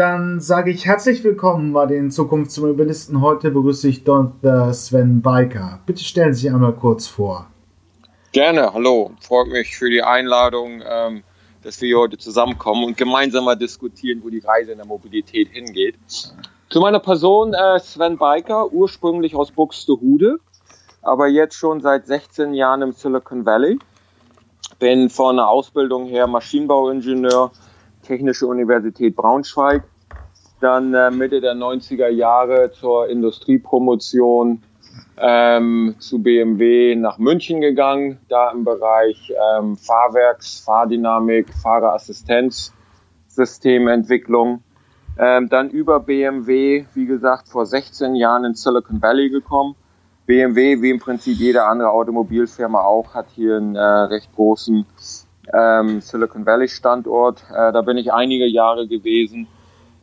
dann sage ich herzlich willkommen bei den Zukunftsmobilisten. Heute begrüße ich Dr. Sven Biker. Bitte stellen Sie sich einmal kurz vor. Gerne, hallo. Freut mich für die Einladung, ähm, dass wir hier heute zusammenkommen und gemeinsam mal diskutieren, wo die Reise in der Mobilität hingeht. Zu meiner Person, äh, Sven Biker, ursprünglich aus Buxtehude, aber jetzt schon seit 16 Jahren im Silicon Valley. Bin von der Ausbildung her Maschinenbauingenieur, Technische Universität Braunschweig. Dann äh, Mitte der 90er Jahre zur Industriepromotion ähm, zu BMW nach München gegangen, da im Bereich ähm, Fahrwerks, Fahrdynamik, Fahrerassistenz, Systementwicklung. Ähm, dann über BMW, wie gesagt, vor 16 Jahren in Silicon Valley gekommen. BMW, wie im Prinzip jede andere Automobilfirma auch, hat hier einen äh, recht großen ähm, Silicon Valley Standort. Äh, da bin ich einige Jahre gewesen.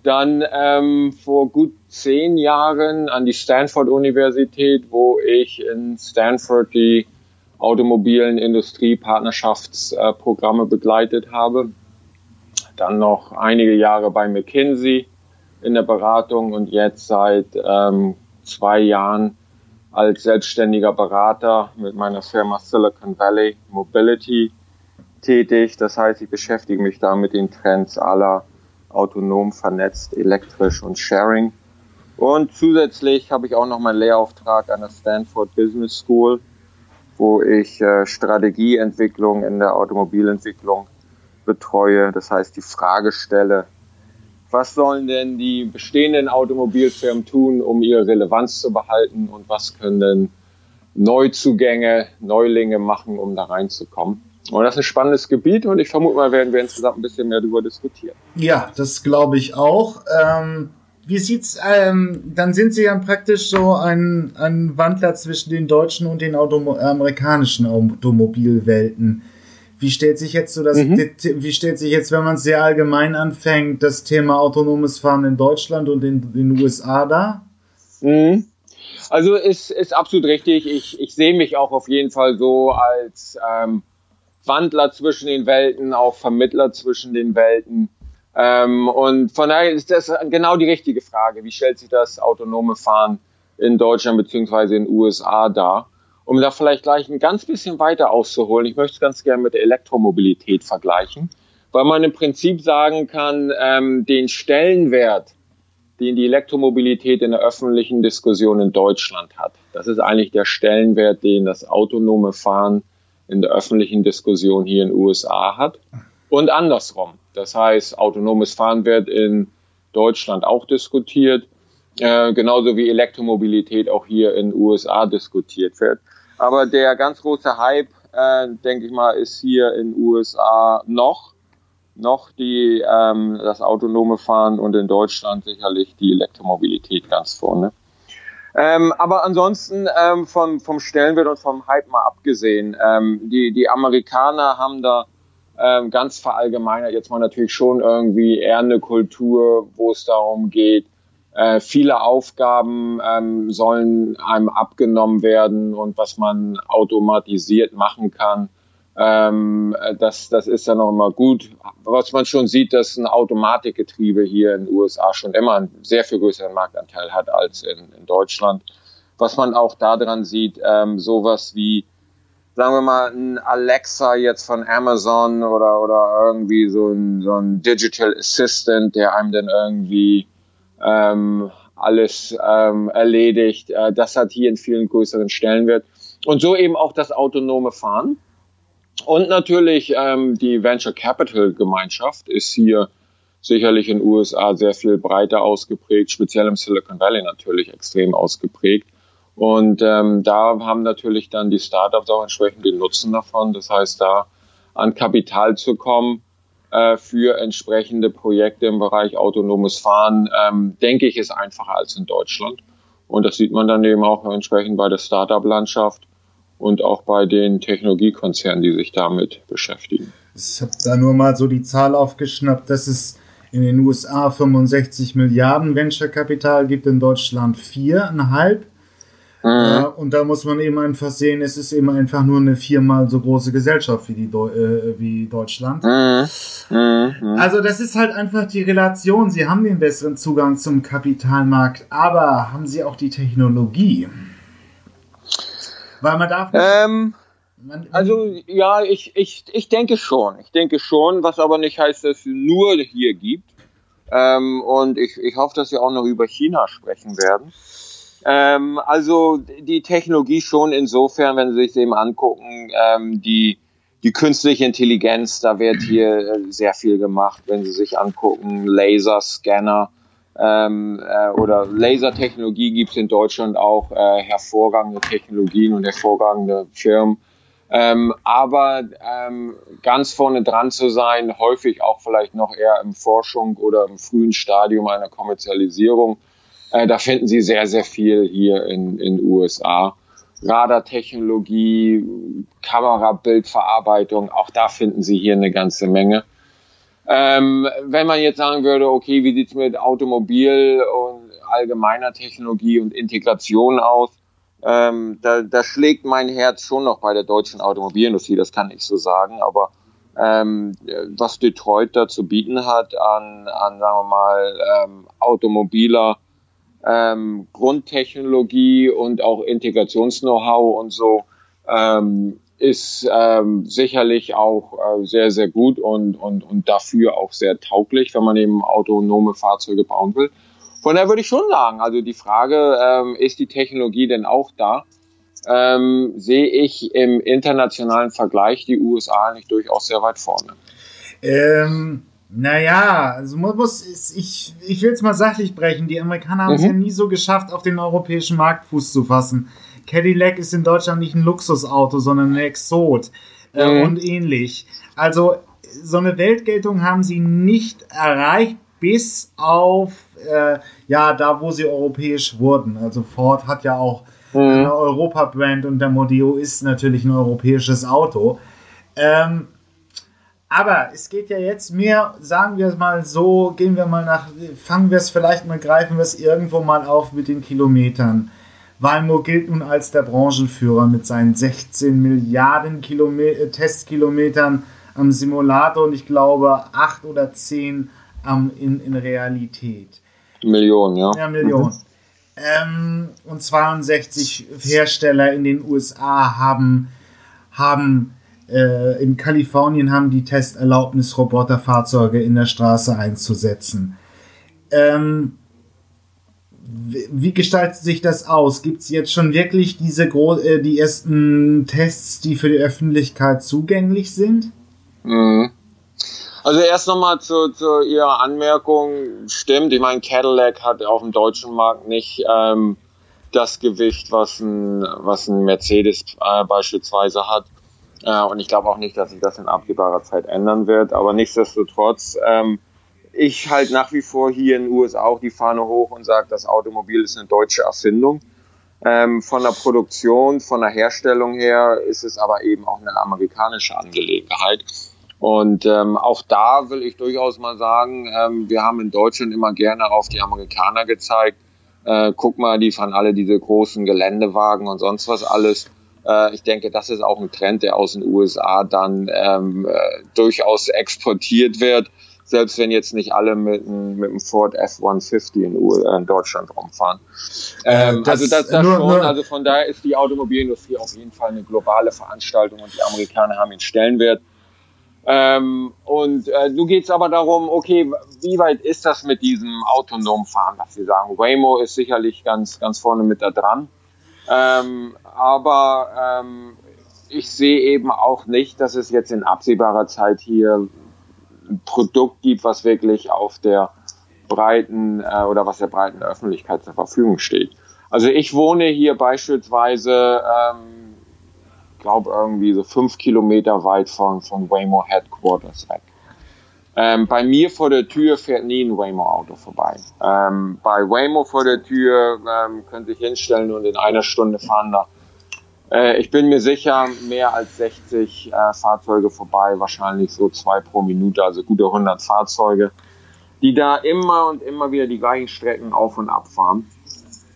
Dann ähm, vor gut zehn Jahren an die Stanford Universität, wo ich in Stanford die automobilen Industriepartnerschaftsprogramme äh, begleitet habe. Dann noch einige Jahre bei McKinsey in der Beratung und jetzt seit ähm, zwei Jahren als selbstständiger Berater mit meiner Firma Silicon Valley Mobility tätig. Das heißt, ich beschäftige mich da mit den Trends aller autonom, vernetzt, elektrisch und Sharing. Und zusätzlich habe ich auch noch meinen Lehrauftrag an der Stanford Business School, wo ich äh, Strategieentwicklung in der Automobilentwicklung betreue. Das heißt, die Frage stelle, was sollen denn die bestehenden Automobilfirmen tun, um ihre Relevanz zu behalten und was können denn Neuzugänge, Neulinge machen, um da reinzukommen? Und das ist ein spannendes Gebiet und ich vermute mal, werden wir insgesamt ein bisschen mehr darüber diskutieren. Ja, das glaube ich auch. Ähm, wie sieht's, ähm, dann sind Sie ja praktisch so ein, ein Wandler zwischen den deutschen und den Auto amerikanischen Automobilwelten. Wie stellt sich jetzt so das, mhm. wie stellt sich jetzt, wenn man es sehr allgemein anfängt, das Thema autonomes Fahren in Deutschland und in den USA da? Mhm. Also ist, ist absolut richtig. Ich, ich sehe mich auch auf jeden Fall so als ähm, Wandler zwischen den Welten, auch Vermittler zwischen den Welten. Ähm, und von daher ist das genau die richtige Frage. Wie stellt sich das autonome Fahren in Deutschland beziehungsweise in den USA dar? Um da vielleicht gleich ein ganz bisschen weiter auszuholen, ich möchte es ganz gerne mit der Elektromobilität vergleichen, weil man im Prinzip sagen kann, ähm, den Stellenwert, den die Elektromobilität in der öffentlichen Diskussion in Deutschland hat, das ist eigentlich der Stellenwert, den das autonome Fahren in der öffentlichen Diskussion hier in den USA hat und andersrum. Das heißt, autonomes Fahren wird in Deutschland auch diskutiert, äh, genauso wie Elektromobilität auch hier in den USA diskutiert wird. Aber der ganz große Hype, äh, denke ich mal, ist hier in den USA noch noch die ähm, das autonome Fahren und in Deutschland sicherlich die Elektromobilität ganz vorne. Ähm, aber ansonsten ähm, vom, vom Stellenwert und vom Hype mal abgesehen, ähm, die, die Amerikaner haben da ähm, ganz verallgemeinert jetzt mal natürlich schon irgendwie eher eine Kultur, wo es darum geht, äh, viele Aufgaben ähm, sollen einem abgenommen werden und was man automatisiert machen kann ähm, das, das ist ja noch immer gut. Was man schon sieht, dass ein Automatikgetriebe hier in den USA schon immer einen sehr viel größeren Marktanteil hat als in, in Deutschland. Was man auch daran sieht, ähm, sowas wie, sagen wir mal, ein Alexa jetzt von Amazon oder, oder irgendwie so ein, so ein Digital Assistant, der einem dann irgendwie ähm, alles ähm, erledigt. Äh, das hat hier in vielen größeren Stellenwert. Und so eben auch das autonome Fahren. Und natürlich ähm, die Venture Capital Gemeinschaft ist hier sicherlich in den USA sehr viel breiter ausgeprägt, speziell im Silicon Valley natürlich extrem ausgeprägt. Und ähm, da haben natürlich dann die Startups auch entsprechend den Nutzen davon. Das heißt, da an Kapital zu kommen äh, für entsprechende Projekte im Bereich autonomes Fahren, ähm, denke ich, ist einfacher als in Deutschland. Und das sieht man dann eben auch entsprechend bei der Startup-Landschaft und auch bei den Technologiekonzernen, die sich damit beschäftigen. Ich habe da nur mal so die Zahl aufgeschnappt, dass es in den USA 65 Milliarden Venture-Kapital gibt, in Deutschland viereinhalb. Mhm. Äh, und da muss man eben einfach sehen, es ist eben einfach nur eine viermal so große Gesellschaft wie, die Deu äh, wie Deutschland. Mhm. Mhm. Also das ist halt einfach die Relation. Sie haben den besseren Zugang zum Kapitalmarkt, aber haben sie auch die Technologie? Weil man darf. Ähm, man, also ja, ich, ich, ich denke schon. Ich denke schon, was aber nicht heißt, dass es nur hier gibt. Ähm, und ich, ich hoffe, dass wir auch noch über China sprechen werden. Ähm, also die Technologie schon insofern, wenn Sie sich eben angucken, ähm, die, die künstliche Intelligenz, da wird hier äh, sehr viel gemacht, wenn Sie sich angucken, Laserscanner ähm, äh, oder Lasertechnologie gibt es in Deutschland auch, äh, hervorragende Technologien und hervorragende Firmen. Ähm, aber ähm, ganz vorne dran zu sein, häufig auch vielleicht noch eher im Forschung oder im frühen Stadium einer Kommerzialisierung, äh, da finden Sie sehr, sehr viel hier in den USA. Radartechnologie, Kamerabildverarbeitung, auch da finden Sie hier eine ganze Menge. Ähm, wenn man jetzt sagen würde, okay, wie sieht's mit Automobil und allgemeiner Technologie und Integration aus? Ähm, da, da schlägt mein Herz schon noch bei der deutschen Automobilindustrie, das kann ich so sagen, aber ähm, was Detroit da zu bieten hat an, an sagen wir mal, ähm, automobiler ähm, Grundtechnologie und auch Integrations-Know-how und so ähm, ist ähm, sicherlich auch äh, sehr, sehr gut und, und, und dafür auch sehr tauglich, wenn man eben autonome Fahrzeuge bauen will. Von daher würde ich schon sagen, also die Frage, ähm, ist die Technologie denn auch da? Ähm, sehe ich im internationalen Vergleich die USA nicht durchaus sehr weit vorne. Ähm, naja, also man muss, ich, ich will es mal sachlich brechen. Die Amerikaner haben es mhm. ja nie so geschafft, auf den europäischen Markt Fuß zu fassen. Cadillac ist in Deutschland nicht ein Luxusauto, sondern ein Exot äh, mhm. und ähnlich. Also so eine Weltgeltung haben sie nicht erreicht, bis auf äh, ja da, wo sie europäisch wurden. Also Ford hat ja auch mhm. eine Europa-Brand und der Modeo ist natürlich ein europäisches Auto. Ähm, aber es geht ja jetzt mehr, sagen wir es mal so, gehen wir mal nach, fangen wir es vielleicht mal, greifen wir es irgendwo mal auf mit den Kilometern. Walmo gilt nun als der Branchenführer mit seinen 16 Milliarden Kilome äh, Testkilometern am Simulator und ich glaube 8 oder 10 am, in, in Realität. Millionen, ja. Ja, Millionen. Mhm. Ähm, und 62 Hersteller in den USA haben, haben äh, in Kalifornien haben die Testerlaubnis, Roboterfahrzeuge in der Straße einzusetzen. Ähm, wie gestaltet sich das aus? Gibt es jetzt schon wirklich diese Gro äh, die ersten Tests, die für die Öffentlichkeit zugänglich sind? Mhm. Also erst nochmal zu, zu Ihrer Anmerkung, stimmt. Ich meine, Cadillac hat auf dem deutschen Markt nicht ähm, das Gewicht, was ein, was ein Mercedes äh, beispielsweise hat. Äh, und ich glaube auch nicht, dass sich das in absehbarer Zeit ändern wird. Aber nichtsdestotrotz, ähm, ich halt nach wie vor hier in den USA auch die Fahne hoch und sage, das Automobil ist eine deutsche Erfindung. Ähm, von der Produktion, von der Herstellung her ist es aber eben auch eine amerikanische Angelegenheit. Und ähm, auch da will ich durchaus mal sagen, ähm, wir haben in Deutschland immer gerne auf die Amerikaner gezeigt. Äh, guck mal, die fahren alle diese großen Geländewagen und sonst was alles. Äh, ich denke, das ist auch ein Trend, der aus den USA dann ähm, äh, durchaus exportiert wird, selbst wenn jetzt nicht alle mit, mit einem Ford F-150 in, in, Deutschland rumfahren. Ähm, das, also das, das nur, schon, nur, also von daher ist die Automobilindustrie auf jeden Fall eine globale Veranstaltung und die Amerikaner haben ihren Stellenwert. Ähm, und äh, du geht's aber darum, okay, wie weit ist das mit diesem autonomen Fahren, was Sie sagen? Waymo ist sicherlich ganz, ganz vorne mit da dran. Ähm, aber ähm, ich sehe eben auch nicht, dass es jetzt in absehbarer Zeit hier Produkt gibt, was wirklich auf der breiten äh, oder was der breiten Öffentlichkeit zur Verfügung steht. Also ich wohne hier beispielsweise, ähm, glaube irgendwie so fünf Kilometer weit von, von Waymo Headquarters weg. Ähm, bei mir vor der Tür fährt nie ein Waymo-Auto vorbei. Ähm, bei Waymo vor der Tür ähm, könnte ich hinstellen und in einer Stunde fahren da. Äh, ich bin mir sicher, mehr als 60 äh, Fahrzeuge vorbei, wahrscheinlich so zwei pro Minute, also gute 100 Fahrzeuge, die da immer und immer wieder die gleichen Strecken auf und ab fahren.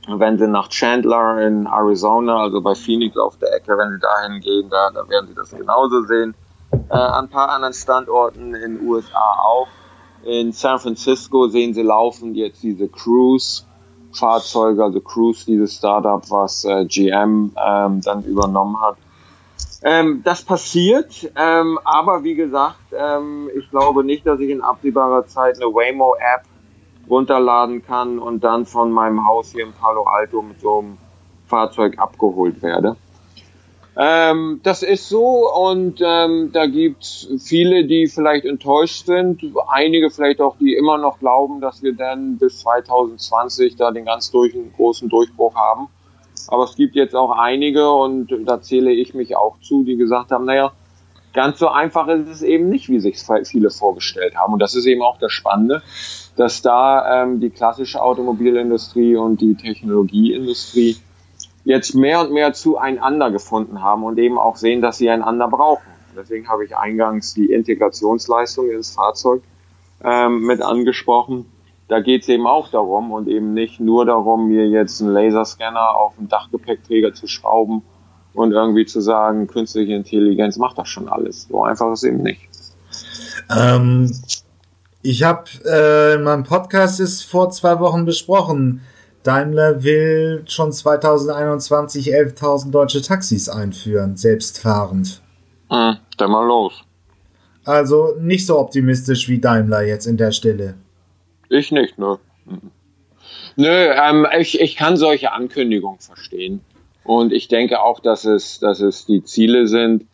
wenn Sie nach Chandler in Arizona, also bei Phoenix auf der Ecke, wenn Sie dahin gehen, da, da werden Sie das genauso sehen. Äh, an ein paar anderen Standorten in den USA auch. In San Francisco sehen Sie laufen jetzt diese Cruise-Fahrzeuge, also Cruise, dieses Startup, was äh, GM ähm, dann übernommen hat. Ähm, das passiert, ähm, aber wie gesagt, ähm, ich glaube nicht, dass ich in absehbarer Zeit eine Waymo-App runterladen kann und dann von meinem Haus hier in Palo Alto mit so einem Fahrzeug abgeholt werde. Ähm, das ist so und ähm, da gibt viele, die vielleicht enttäuscht sind, einige vielleicht auch, die immer noch glauben, dass wir dann bis 2020 da den ganz durch, großen Durchbruch haben. Aber es gibt jetzt auch einige und da zähle ich mich auch zu, die gesagt haben, naja, ganz so einfach ist es eben nicht, wie sich viele vorgestellt haben. Und das ist eben auch das Spannende, dass da ähm, die klassische Automobilindustrie und die Technologieindustrie jetzt mehr und mehr zueinander gefunden haben und eben auch sehen, dass sie einander brauchen. Deswegen habe ich eingangs die Integrationsleistung ins Fahrzeug ähm, mit angesprochen. Da geht es eben auch darum und eben nicht nur darum, mir jetzt einen Laserscanner auf den Dachgepäckträger zu schrauben und irgendwie zu sagen, künstliche Intelligenz macht das schon alles. So einfach ist eben nicht. Ähm, ich habe äh, in meinem Podcast ist vor zwei Wochen besprochen, Daimler will schon 2021 11.000 deutsche Taxis einführen, selbstfahrend. Hm, dann mal los. Also nicht so optimistisch wie Daimler jetzt in der Stelle. Ich nicht, ne. Nö, ähm, ich, ich kann solche Ankündigungen verstehen. Und ich denke auch, dass es, dass es die Ziele sind.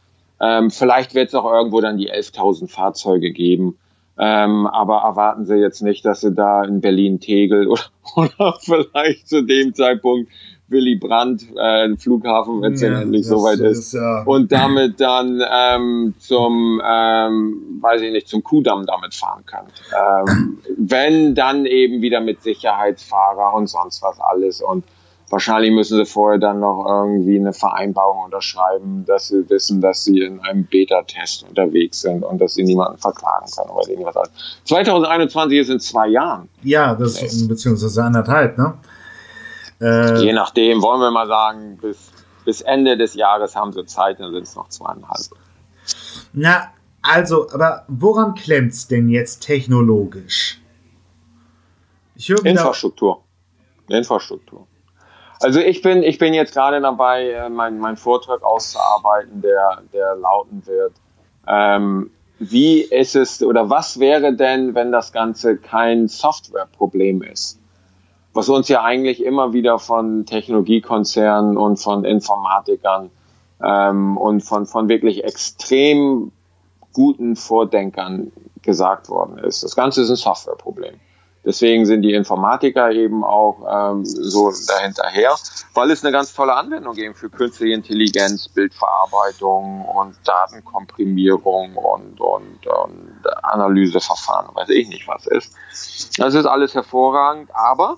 Ähm, vielleicht wird es auch irgendwo dann die 11.000 Fahrzeuge geben. Ähm, aber erwarten Sie jetzt nicht, dass Sie da in Berlin Tegel oder, oder vielleicht zu dem Zeitpunkt Willy Brandt, äh, Flughafen, wenn es ja, endlich soweit ist, ist ja. und damit dann ähm, zum, ähm, weiß ich nicht, zum Kudamm damit fahren können. Ähm, wenn dann eben wieder mit Sicherheitsfahrer und sonst was alles und Wahrscheinlich müssen sie vorher dann noch irgendwie eine Vereinbarung unterschreiben, dass sie wissen, dass sie in einem Beta-Test unterwegs sind und dass sie niemanden verklagen können oder irgendwas. 2021 ist in zwei Jahren. Ja, das ist beziehungsweise anderthalb, ne? Äh, Je nachdem, wollen wir mal sagen, bis, bis Ende des Jahres haben sie Zeit, dann sind es noch zweieinhalb. Na, also, aber woran klemmt es denn jetzt technologisch? Infrastruktur. Infrastruktur. Also ich bin, ich bin jetzt gerade dabei, äh, meinen mein Vortrag auszuarbeiten, der, der lauten wird. Ähm, wie ist es oder was wäre denn, wenn das Ganze kein Softwareproblem ist? Was uns ja eigentlich immer wieder von Technologiekonzernen und von Informatikern ähm, und von, von wirklich extrem guten Vordenkern gesagt worden ist. Das Ganze ist ein Softwareproblem. Deswegen sind die Informatiker eben auch ähm, so dahinterher, weil es eine ganz tolle Anwendung eben für künstliche Intelligenz, Bildverarbeitung und Datenkomprimierung und, und, und Analyseverfahren, weiß ich nicht was ist. Das ist alles hervorragend, aber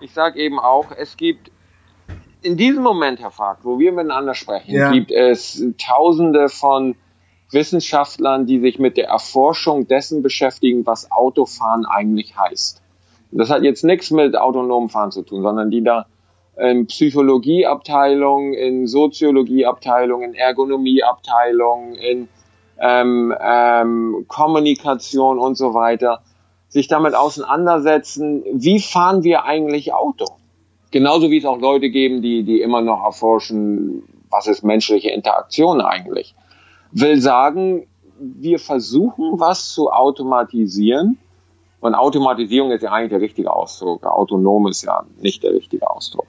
ich sage eben auch, es gibt in diesem Moment, Herr Fag, wo wir miteinander sprechen, ja. gibt es tausende von Wissenschaftlern, die sich mit der Erforschung dessen beschäftigen, was Autofahren eigentlich heißt. Das hat jetzt nichts mit autonomem Fahren zu tun, sondern die da in Psychologieabteilung, in Soziologieabteilung, in Ergonomieabteilung, in ähm, ähm, Kommunikation und so weiter sich damit auseinandersetzen, wie fahren wir eigentlich Auto? Genauso wie es auch Leute geben, die, die immer noch erforschen, was ist menschliche Interaktion eigentlich? Will sagen, wir versuchen was zu automatisieren. Und Automatisierung ist ja eigentlich der richtige Ausdruck. Autonom ist ja nicht der richtige Ausdruck.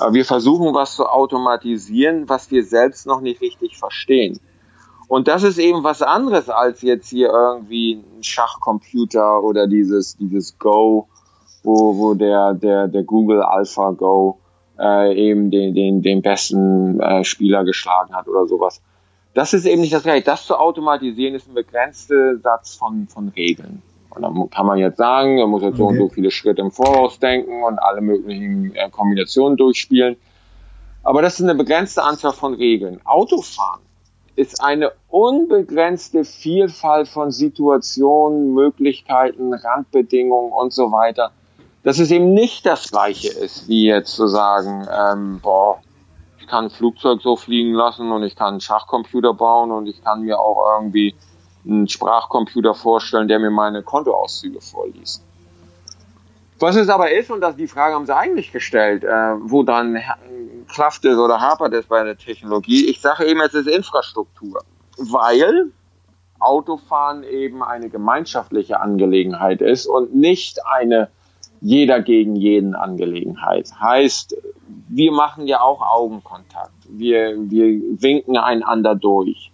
Aber wir versuchen was zu automatisieren, was wir selbst noch nicht richtig verstehen. Und das ist eben was anderes als jetzt hier irgendwie ein Schachcomputer oder dieses, dieses Go, wo, wo der, der, der Google AlphaGo äh, eben den, den, den besten äh, Spieler geschlagen hat oder sowas. Das ist eben nicht das Gleiche. Das zu automatisieren ist ein begrenzter Satz von, von Regeln. Und dann kann man jetzt sagen, man muss jetzt okay. so und so viele Schritte im Voraus denken und alle möglichen äh, Kombinationen durchspielen. Aber das ist eine begrenzte Anzahl von Regeln. Autofahren ist eine unbegrenzte Vielfalt von Situationen, Möglichkeiten, Randbedingungen und so weiter. dass es eben nicht das gleiche ist, wie jetzt zu sagen, ähm, boah, kann ein Flugzeug so fliegen lassen und ich kann einen Schachcomputer bauen und ich kann mir auch irgendwie einen Sprachcomputer vorstellen, der mir meine Kontoauszüge vorliest. Was es aber ist, und das, die Frage haben sie eigentlich gestellt, äh, wo dann klafft es oder hapert es bei der Technologie. Ich sage eben, es ist Infrastruktur, weil Autofahren eben eine gemeinschaftliche Angelegenheit ist und nicht eine jeder gegen jeden Angelegenheit. Heißt, wir machen ja auch Augenkontakt. Wir, wir winken einander durch.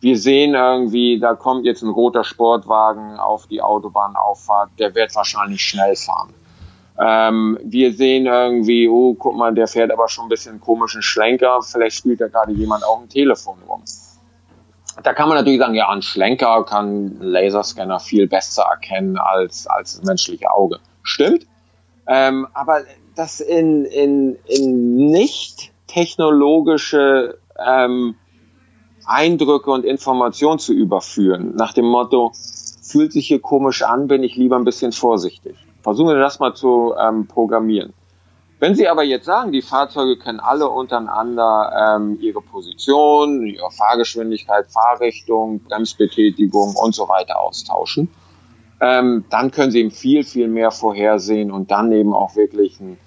Wir sehen irgendwie, da kommt jetzt ein roter Sportwagen auf die Autobahnauffahrt, der wird wahrscheinlich schnell fahren. Ähm, wir sehen irgendwie, oh, guck mal, der fährt aber schon ein bisschen komischen Schlenker, vielleicht spielt da gerade jemand auf dem Telefon rum. Da kann man natürlich sagen, ja, ein Schlenker kann ein Laserscanner viel besser erkennen als, als das menschliche Auge. Stimmt. Ähm, aber das in, in, in nicht technologische ähm, Eindrücke und Informationen zu überführen, nach dem Motto, fühlt sich hier komisch an, bin ich lieber ein bisschen vorsichtig. Versuchen wir das mal zu ähm, programmieren. Wenn Sie aber jetzt sagen, die Fahrzeuge können alle untereinander ähm, ihre Position, ihre Fahrgeschwindigkeit, Fahrrichtung, Bremsbetätigung und so weiter austauschen, ähm, dann können Sie eben viel, viel mehr vorhersehen und dann eben auch wirklich ein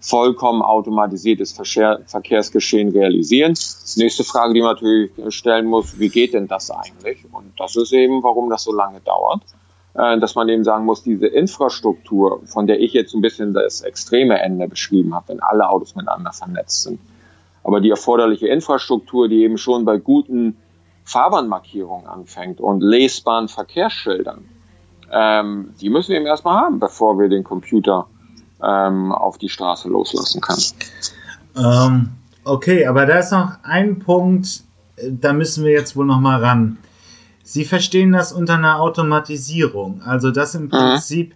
vollkommen automatisiertes Verkehr, Verkehrsgeschehen realisieren. Nächste Frage, die man natürlich stellen muss, wie geht denn das eigentlich? Und das ist eben, warum das so lange dauert. Äh, dass man eben sagen muss, diese Infrastruktur, von der ich jetzt ein bisschen das extreme Ende beschrieben habe, wenn alle Autos miteinander vernetzt sind, aber die erforderliche Infrastruktur, die eben schon bei guten Fahrbahnmarkierungen anfängt und lesbaren Verkehrsschildern, ähm, die müssen wir eben erstmal haben, bevor wir den Computer ähm, auf die Straße loslassen können. Ähm, okay, aber da ist noch ein Punkt, äh, da müssen wir jetzt wohl noch mal ran. Sie verstehen das unter einer Automatisierung, also dass im mhm. Prinzip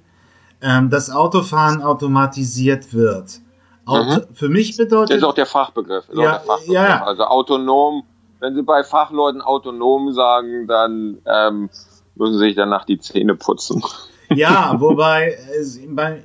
ähm, das Autofahren automatisiert wird. Auto, mhm. Für mich bedeutet. Das ist auch der Fachbegriff. Ja, der Fachbegriff. ja. Also autonom, wenn Sie bei Fachleuten autonom sagen, dann ähm, müssen Sie sich danach die Zähne putzen. Ja, wobei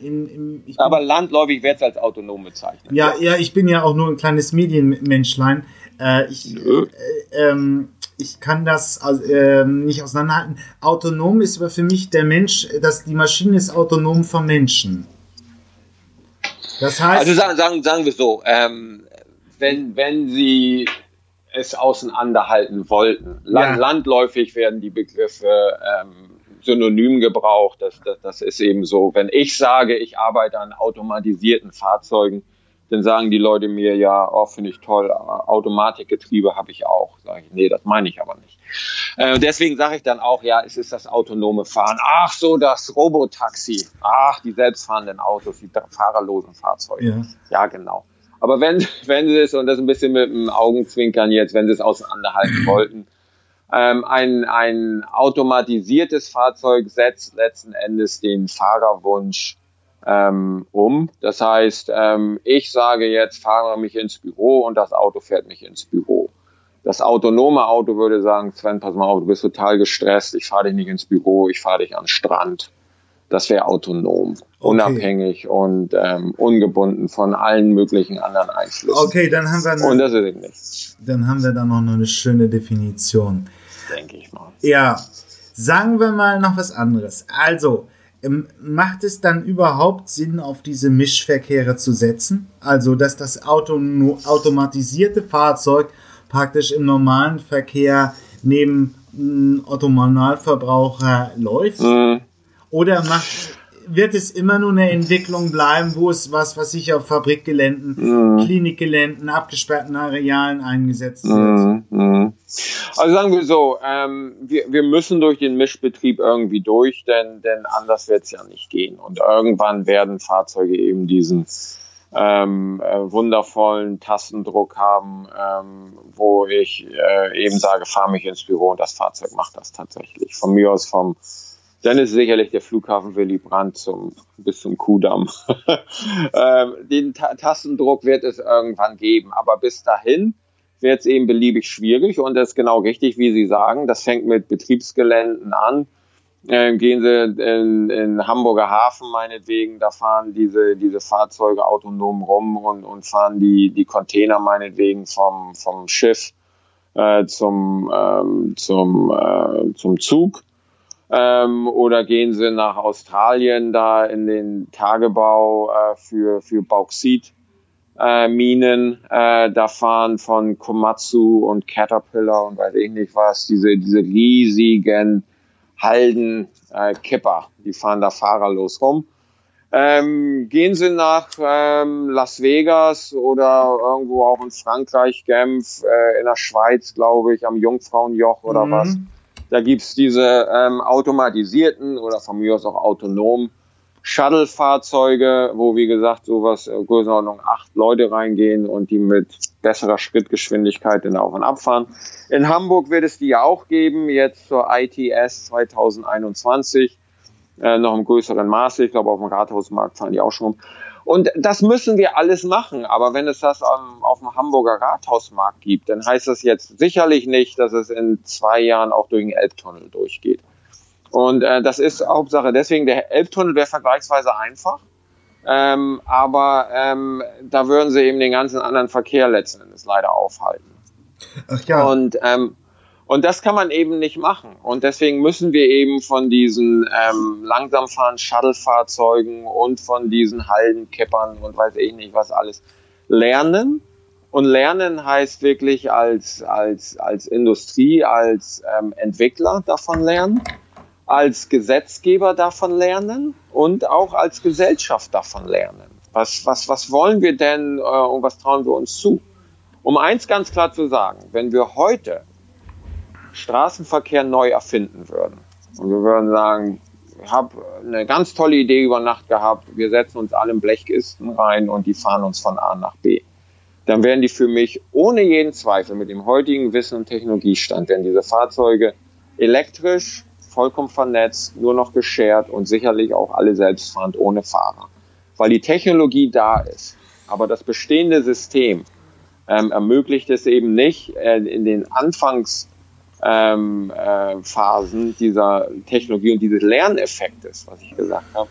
in, in, in, aber landläufig wird es als autonom bezeichnet. Ja, ja, ich bin ja auch nur ein kleines Medienmenschlein. Äh, ich, äh, ähm, ich kann das äh, nicht auseinanderhalten. Autonom ist aber für mich der Mensch, dass die Maschine ist autonom vom Menschen. Das heißt. Also sagen, sagen, sagen wir so, ähm, wenn, wenn Sie es auseinanderhalten wollten, land, ja. landläufig werden die Begriffe ähm, synonym gebraucht. Das, das, das ist eben so. Wenn ich sage, ich arbeite an automatisierten Fahrzeugen, dann sagen die Leute mir ja, oh, finde ich toll, Automatikgetriebe habe ich auch. Sage ich, nee, das meine ich aber nicht. Äh, deswegen sage ich dann auch, ja, es ist das autonome Fahren. Ach so, das Robotaxi. Ach, die selbstfahrenden Autos, die fahrerlosen Fahrzeuge. Ja, ja genau. Aber wenn, wenn sie es, und das ein bisschen mit dem Augenzwinkern jetzt, wenn sie es auseinanderhalten wollten, ähm, ein, ein automatisiertes Fahrzeug setzt letzten Endes den Fahrerwunsch ähm, um. Das heißt, ähm, ich sage jetzt, fahre mich ins Büro und das Auto fährt mich ins Büro. Das autonome Auto würde sagen, Sven, pass mal auf, du bist total gestresst, ich fahre dich nicht ins Büro, ich fahre dich an den Strand. Das wäre autonom, okay. unabhängig und ähm, ungebunden von allen möglichen anderen Einflüssen. Okay, dann haben wir eine, und das ist eben nicht. Dann haben wir da noch eine schöne Definition. Denke ich mal. Ja, sagen wir mal noch was anderes. Also, ähm, macht es dann überhaupt Sinn, auf diese Mischverkehre zu setzen? Also, dass das Auto automatisierte Fahrzeug praktisch im normalen Verkehr neben einem Otto-Normalverbraucher läuft? Mhm. Oder macht, wird es immer nur eine Entwicklung bleiben, wo es was, was sich auf Fabrikgeländen, mhm. Klinikgeländen, abgesperrten Arealen eingesetzt wird? Mhm. mhm. Also sagen wir so, ähm, wir, wir müssen durch den Mischbetrieb irgendwie durch, denn, denn anders wird es ja nicht gehen. Und irgendwann werden Fahrzeuge eben diesen ähm, äh, wundervollen Tastendruck haben, ähm, wo ich äh, eben sage, fahr mich ins Büro und das Fahrzeug macht das tatsächlich. Von mir aus vom dann ist sicherlich der Flughafen Willy Brandt zum, bis zum Kudamm. ähm, den Ta Tastendruck wird es irgendwann geben, aber bis dahin wird es eben beliebig schwierig und das ist genau richtig, wie Sie sagen. Das fängt mit Betriebsgeländen an äh, gehen Sie in, in Hamburger Hafen meinetwegen, da fahren diese, diese Fahrzeuge autonom rum und, und fahren die, die Container meinetwegen vom, vom Schiff äh, zum, ähm, zum, äh, zum Zug. Ähm, oder gehen Sie nach Australien da in den Tagebau äh, für, für Bauxit. Äh, Minen, äh, da fahren von Komatsu und Caterpillar und weiß ich nicht was, diese, diese riesigen Halden äh, Kipper, die fahren da fahrerlos rum. Ähm, gehen Sie nach ähm, Las Vegas oder irgendwo auch in Frankreich, Genf, äh, in der Schweiz, glaube ich, am Jungfrauenjoch oder mhm. was. Da gibt's diese ähm, automatisierten oder von mir aus auch autonomen Shuttle-Fahrzeuge, wo wie gesagt sowas äh, Größenordnung acht Leute reingehen und die mit besserer Schrittgeschwindigkeit in Auf- und Abfahren. In Hamburg wird es die ja auch geben, jetzt zur ITS 2021 äh, noch im größeren Maße. Ich glaube, auf dem Rathausmarkt fahren die auch schon. Und das müssen wir alles machen. Aber wenn es das am, auf dem Hamburger Rathausmarkt gibt, dann heißt das jetzt sicherlich nicht, dass es in zwei Jahren auch durch den Elbtunnel durchgeht. Und äh, das ist Hauptsache. Deswegen, der Elbtunnel wäre vergleichsweise einfach. Ähm, aber ähm, da würden sie eben den ganzen anderen Verkehr letzten Endes leider aufhalten. Ach ja. Und ähm, und das kann man eben nicht machen. Und deswegen müssen wir eben von diesen ähm, langsam fahrenden Shuttle-Fahrzeugen und von diesen Haldenkippern und weiß ich nicht was alles lernen. Und lernen heißt wirklich als, als, als Industrie, als ähm, Entwickler davon lernen, als Gesetzgeber davon lernen und auch als Gesellschaft davon lernen. Was, was, was wollen wir denn äh, und was trauen wir uns zu? Um eins ganz klar zu sagen, wenn wir heute Straßenverkehr neu erfinden würden. Und wir würden sagen, ich habe eine ganz tolle Idee über Nacht gehabt, wir setzen uns alle in Blechkisten rein und die fahren uns von A nach B. Dann wären die für mich ohne jeden Zweifel mit dem heutigen Wissen und Technologiestand, wären diese Fahrzeuge elektrisch, vollkommen vernetzt, nur noch geshared und sicherlich auch alle selbstfahrend ohne Fahrer. Weil die Technologie da ist. Aber das bestehende System ähm, ermöglicht es eben nicht, äh, in den Anfangs ähm, äh, Phasen dieser Technologie und dieses Lerneffektes, was ich gesagt habe,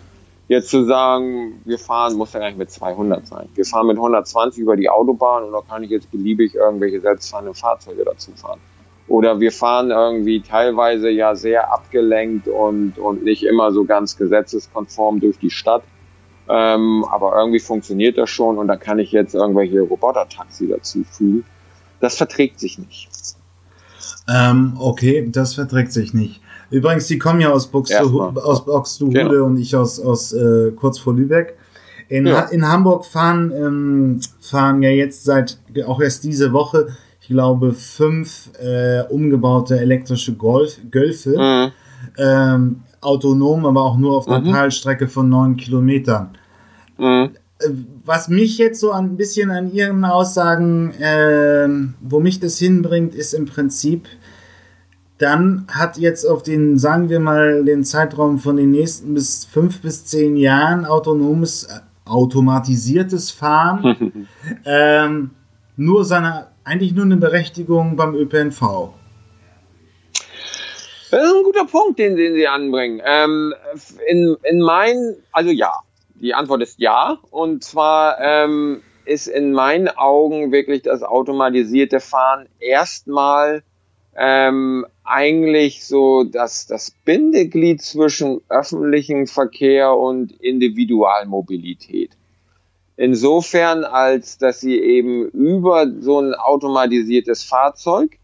jetzt zu sagen, wir fahren, muss ja gar nicht mit 200 sein. Wir fahren mit 120 über die Autobahn und da kann ich jetzt beliebig irgendwelche selbstfahrenden Fahrzeuge dazu fahren. Oder wir fahren irgendwie teilweise ja sehr abgelenkt und, und nicht immer so ganz gesetzeskonform durch die Stadt. Ähm, aber irgendwie funktioniert das schon und da kann ich jetzt irgendwelche Roboter-Taxi dazu fügen. Das verträgt sich nicht. Ähm, okay, das verträgt sich nicht. Übrigens, die kommen ja aus Buxtehude, aus Buxtehude genau. und ich aus, aus äh, kurz vor Lübeck. In, ja. in Hamburg fahren, ähm, fahren ja jetzt seit, auch erst diese Woche, ich glaube, fünf äh, umgebaute elektrische Golf, Gölfe. Mhm. Ähm, autonom, aber auch nur auf einer mhm. Teilstrecke von neun Kilometern. Mhm was mich jetzt so ein bisschen an Ihren Aussagen, äh, wo mich das hinbringt, ist im Prinzip, dann hat jetzt auf den, sagen wir mal, den Zeitraum von den nächsten bis fünf bis zehn Jahren autonomes, äh, automatisiertes Fahren ähm, nur seine, eigentlich nur eine Berechtigung beim ÖPNV. Das ist ein guter Punkt, den, den Sie anbringen. Ähm, in, in meinen, also ja, die Antwort ist ja. Und zwar ähm, ist in meinen Augen wirklich das automatisierte Fahren erstmal ähm, eigentlich so das, das Bindeglied zwischen öffentlichem Verkehr und Individualmobilität. Insofern, als dass sie eben über so ein automatisiertes Fahrzeug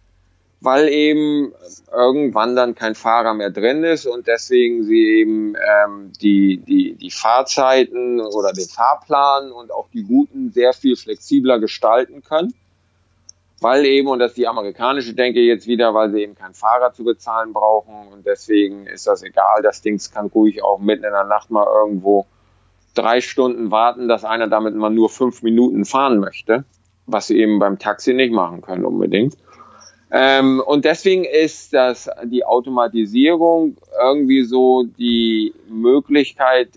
weil eben irgendwann dann kein Fahrer mehr drin ist und deswegen sie eben ähm, die, die, die Fahrzeiten oder den Fahrplan und auch die Routen sehr viel flexibler gestalten können. Weil eben, und das ist die amerikanische Denke jetzt wieder, weil sie eben keinen Fahrer zu bezahlen brauchen und deswegen ist das egal, das Ding kann ruhig auch mitten in der Nacht mal irgendwo drei Stunden warten, dass einer damit mal nur fünf Minuten fahren möchte, was sie eben beim Taxi nicht machen können unbedingt. Ähm, und deswegen ist das die Automatisierung irgendwie so die Möglichkeit,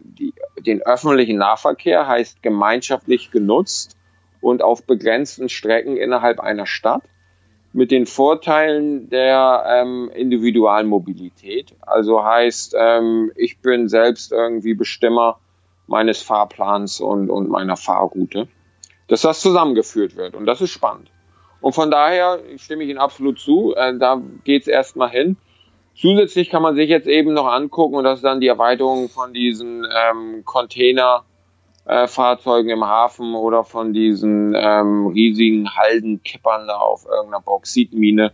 die, den öffentlichen Nahverkehr heißt gemeinschaftlich genutzt und auf begrenzten Strecken innerhalb einer Stadt mit den Vorteilen der ähm, Individualmobilität. Also heißt, ähm, ich bin selbst irgendwie Bestimmer meines Fahrplans und, und meiner Fahrroute, dass das zusammengeführt wird. Und das ist spannend. Und von daher stimme ich Ihnen absolut zu. Äh, da geht es erstmal hin. Zusätzlich kann man sich jetzt eben noch angucken, und das ist dann die Erweiterung von diesen ähm, Containerfahrzeugen äh, im Hafen oder von diesen ähm, riesigen Haldenkippern da auf irgendeiner Bauxitmine,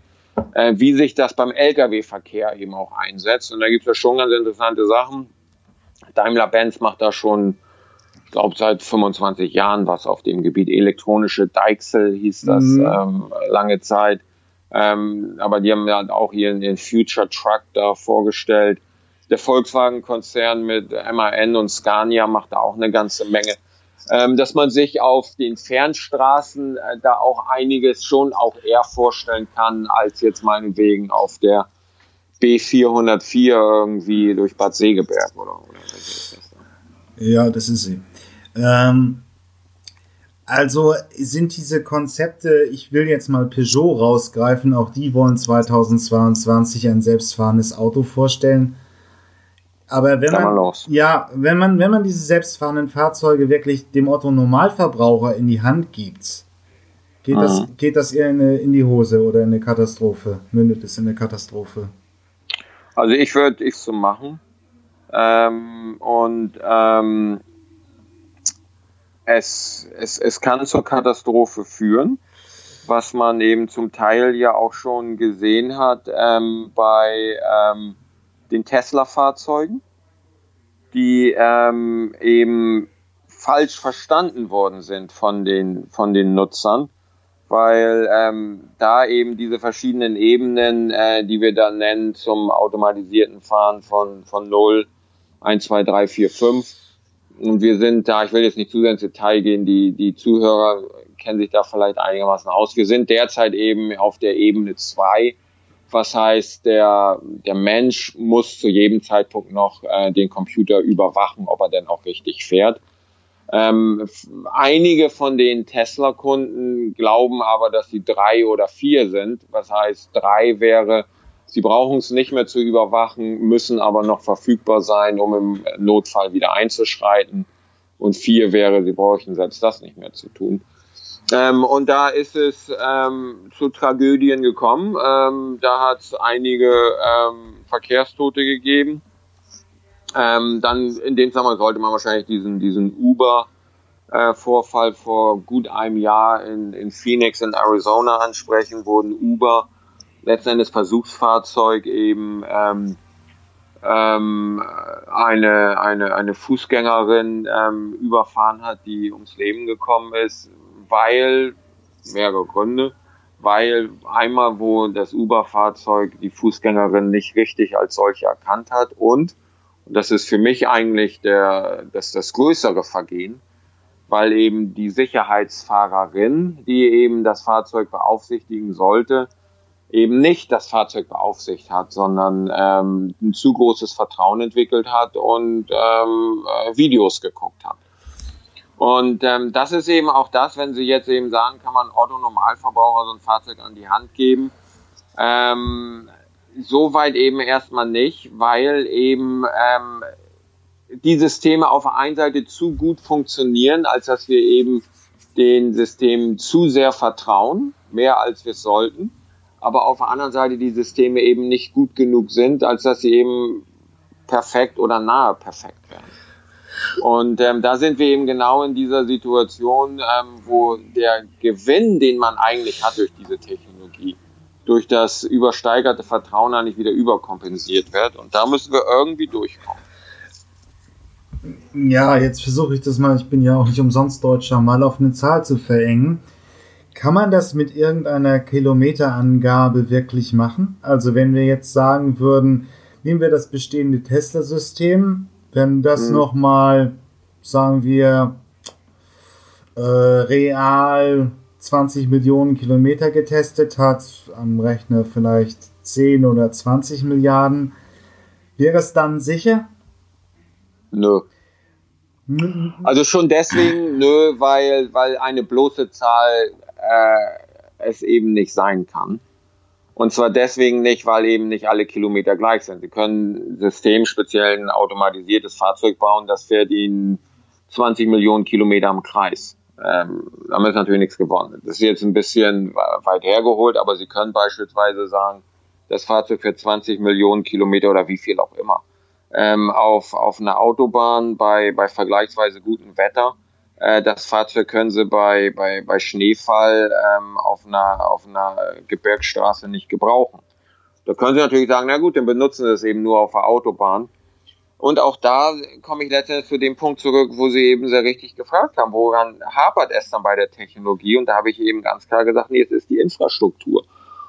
äh, wie sich das beim Lkw-Verkehr eben auch einsetzt. Und da gibt es ja schon ganz interessante Sachen. Daimler-Benz macht da schon, ich glaube, seit 25 Jahren was auf dem Gebiet. Elektronische Deichsel hieß das mhm. ähm, lange Zeit. Ähm, aber die haben ja auch hier den Future Truck da vorgestellt. Der Volkswagen-Konzern mit MAN und Scania macht da auch eine ganze Menge. Ähm, dass man sich auf den Fernstraßen äh, da auch einiges schon auch eher vorstellen kann, als jetzt meinetwegen auf der B404 irgendwie durch Bad Segeberg oder, oder? Ja, das ist sie. Ähm, also sind diese Konzepte, ich will jetzt mal Peugeot rausgreifen, auch die wollen 2022 ein selbstfahrendes Auto vorstellen. Aber wenn man, ja, wenn man, wenn man diese selbstfahrenden Fahrzeuge wirklich dem Otto Normalverbraucher in die Hand gibt, geht mhm. das, geht das eher in, eine, in die Hose oder in eine Katastrophe? Mündet es in eine Katastrophe? Also ich würde ich so machen. Ähm, und ähm, es, es, es kann zur Katastrophe führen, was man eben zum Teil ja auch schon gesehen hat ähm, bei ähm, den Tesla-Fahrzeugen, die ähm, eben falsch verstanden worden sind von den, von den Nutzern, weil ähm, da eben diese verschiedenen Ebenen, äh, die wir dann nennen zum automatisierten Fahren von, von 0, 1, 2, 3, 4, 5, und wir sind da, ich will jetzt nicht zu sehr ins Detail gehen, die, die Zuhörer kennen sich da vielleicht einigermaßen aus. Wir sind derzeit eben auf der Ebene zwei, was heißt, der, der Mensch muss zu jedem Zeitpunkt noch äh, den Computer überwachen, ob er denn auch richtig fährt. Ähm, einige von den Tesla-Kunden glauben aber, dass sie drei oder vier sind. Was heißt, drei wäre, Sie brauchen es nicht mehr zu überwachen, müssen aber noch verfügbar sein, um im Notfall wieder einzuschreiten. Und vier wäre, sie bräuchten selbst das nicht mehr zu tun. Ähm, und da ist es ähm, zu Tragödien gekommen. Ähm, da hat es einige ähm, Verkehrstote gegeben. Ähm, dann in dem Zusammenhang sollte man wahrscheinlich diesen, diesen Uber-Vorfall äh, vor gut einem Jahr in, in Phoenix in Arizona ansprechen, wurden Uber letzten Endes Versuchsfahrzeug eben ähm, ähm, eine, eine, eine Fußgängerin ähm, überfahren hat, die ums Leben gekommen ist, weil, mehrere Gründe, weil einmal, wo das Uber-Fahrzeug die Fußgängerin nicht richtig als solche erkannt hat und, und das ist für mich eigentlich der, das, das größere Vergehen, weil eben die Sicherheitsfahrerin, die eben das Fahrzeug beaufsichtigen sollte, eben nicht das Fahrzeug beaufsichtigt hat, sondern ähm, ein zu großes Vertrauen entwickelt hat und ähm, äh, Videos geguckt hat. Und ähm, das ist eben auch das, wenn Sie jetzt eben sagen, kann man Otto Normalverbraucher so ein Fahrzeug an die Hand geben. Ähm, Soweit eben erstmal nicht, weil eben ähm, die Systeme auf der einen Seite zu gut funktionieren, als dass wir eben den Systemen zu sehr vertrauen, mehr als wir sollten aber auf der anderen Seite die Systeme eben nicht gut genug sind, als dass sie eben perfekt oder nahe perfekt werden. Und ähm, da sind wir eben genau in dieser Situation, ähm, wo der Gewinn, den man eigentlich hat durch diese Technologie, durch das übersteigerte Vertrauen eigentlich wieder überkompensiert wird. Und da müssen wir irgendwie durchkommen. Ja, jetzt versuche ich das mal, ich bin ja auch nicht umsonst Deutscher, mal auf eine Zahl zu verengen. Kann man das mit irgendeiner Kilometerangabe wirklich machen? Also wenn wir jetzt sagen würden, nehmen wir das bestehende Tesla-System, wenn das mhm. nochmal, sagen wir, äh, real 20 Millionen Kilometer getestet hat, am Rechner vielleicht 10 oder 20 Milliarden, wäre es dann sicher? Nö. Also schon deswegen, nö, weil, weil eine bloße Zahl äh, es eben nicht sein kann. Und zwar deswegen nicht, weil eben nicht alle Kilometer gleich sind. Sie können systemspeziell ein automatisiertes Fahrzeug bauen, das fährt Ihnen 20 Millionen Kilometer im Kreis. Ähm, damit ist natürlich nichts gewonnen. Das ist jetzt ein bisschen weit hergeholt, aber Sie können beispielsweise sagen, das Fahrzeug fährt 20 Millionen Kilometer oder wie viel auch immer. Ähm, auf, auf einer Autobahn bei, bei vergleichsweise gutem Wetter. Äh, das Fahrzeug können Sie bei, bei, bei Schneefall ähm, auf, einer, auf einer Gebirgsstraße nicht gebrauchen. Da können Sie natürlich sagen, na gut, dann benutzen Sie es eben nur auf der Autobahn. Und auch da komme ich letztendlich zu dem Punkt zurück, wo Sie eben sehr richtig gefragt haben, woran hapert es dann bei der Technologie? Und da habe ich eben ganz klar gesagt, nee, es ist die Infrastruktur.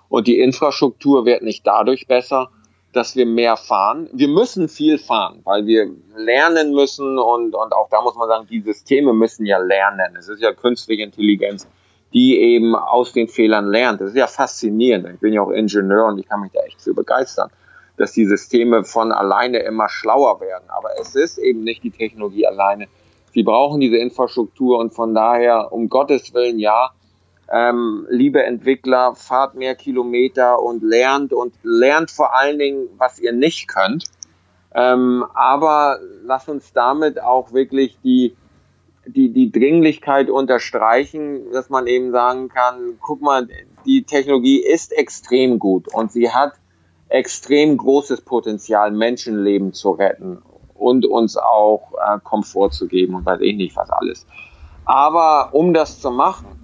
Und die Infrastruktur wird nicht dadurch besser, dass wir mehr fahren. Wir müssen viel fahren, weil wir lernen müssen und, und auch da muss man sagen, die Systeme müssen ja lernen. Es ist ja künstliche Intelligenz, die eben aus den Fehlern lernt. Das ist ja faszinierend. Ich bin ja auch Ingenieur und ich kann mich da echt für begeistern dass die Systeme von alleine immer schlauer werden. Aber es ist eben nicht die Technologie alleine. Sie brauchen diese Infrastruktur und von daher, um Gottes Willen, ja, ähm, liebe Entwickler, fahrt mehr Kilometer und lernt und lernt vor allen Dingen, was ihr nicht könnt. Ähm, aber lasst uns damit auch wirklich die, die, die Dringlichkeit unterstreichen, dass man eben sagen kann, guck mal, die Technologie ist extrem gut und sie hat extrem großes Potenzial, Menschenleben zu retten und uns auch äh, Komfort zu geben und weiß ich nicht was alles. Aber um das zu machen,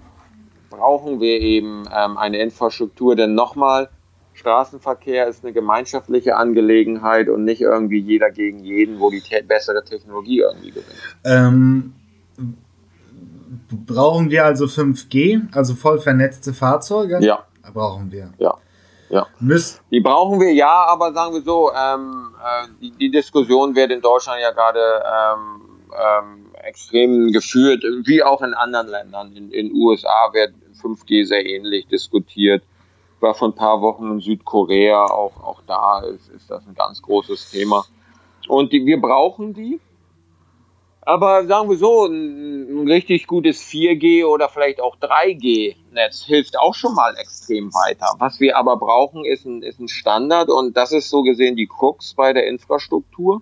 brauchen wir eben ähm, eine Infrastruktur, denn nochmal, Straßenverkehr ist eine gemeinschaftliche Angelegenheit und nicht irgendwie jeder gegen jeden, wo die te bessere Technologie irgendwie gewinnt. Ähm, brauchen wir also 5G, also voll vernetzte Fahrzeuge? Ja. Brauchen wir. Ja. Ja. Müs die brauchen wir ja, aber sagen wir so, ähm, äh, die, die Diskussion wird in Deutschland ja gerade ähm, ähm, extrem geführt, wie auch in anderen Ländern. In den USA wird 5G sehr ähnlich diskutiert. War vor ein paar Wochen in Südkorea, auch, auch da ist, ist das ein ganz großes Thema. Und die, wir brauchen die, aber sagen wir so, ein, ein richtig gutes 4G oder vielleicht auch 3G-Netz hilft auch schon mal extrem weiter. Was wir aber brauchen, ist ein, ist ein Standard und das ist so gesehen die Krux bei der Infrastruktur,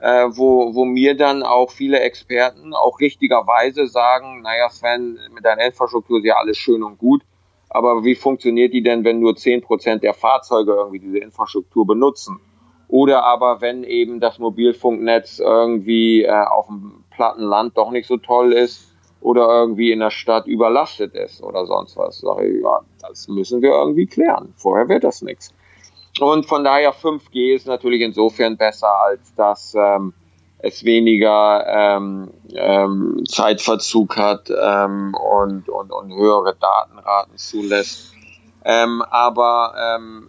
äh, wo, wo mir dann auch viele Experten auch richtigerweise sagen, naja Sven, mit deiner Infrastruktur ist ja alles schön und gut, aber wie funktioniert die denn, wenn nur 10% der Fahrzeuge irgendwie diese Infrastruktur benutzen? Oder aber wenn eben das Mobilfunknetz irgendwie äh, auf dem platten Land doch nicht so toll ist oder irgendwie in der Stadt überlastet ist oder sonst was. Sag ich, ja, das müssen wir irgendwie klären. Vorher wird das nichts. Und von daher 5G ist natürlich insofern besser, als dass ähm, es weniger ähm, ähm, Zeitverzug hat ähm, und, und, und höhere Datenraten zulässt. Ähm, aber ähm,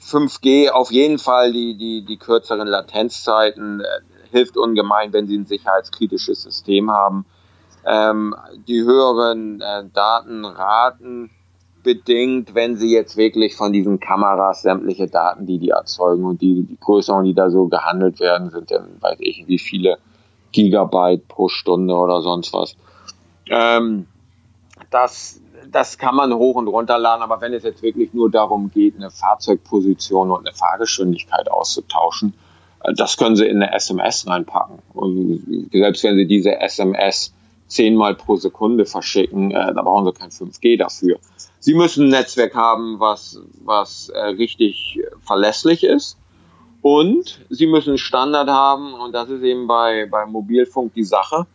5G auf jeden Fall die, die, die kürzeren Latenzzeiten äh, hilft ungemein, wenn Sie ein sicherheitskritisches System haben. Ähm, die höheren äh, Datenraten bedingt, wenn Sie jetzt wirklich von diesen Kameras sämtliche Daten, die die erzeugen und die, die Größeren, die da so gehandelt werden, sind dann, weiß ich, wie viele Gigabyte pro Stunde oder sonst was. Ähm, das, das kann man hoch und runter laden, aber wenn es jetzt wirklich nur darum geht, eine Fahrzeugposition und eine Fahrgeschwindigkeit auszutauschen, äh, das können Sie in eine SMS reinpacken. Und selbst wenn Sie diese SMS zehnmal pro Sekunde verschicken, äh, da brauchen Sie kein 5G dafür. Sie müssen ein Netzwerk haben, was, was äh, richtig verlässlich ist. Und Sie müssen einen Standard haben, und das ist eben bei, bei Mobilfunk die Sache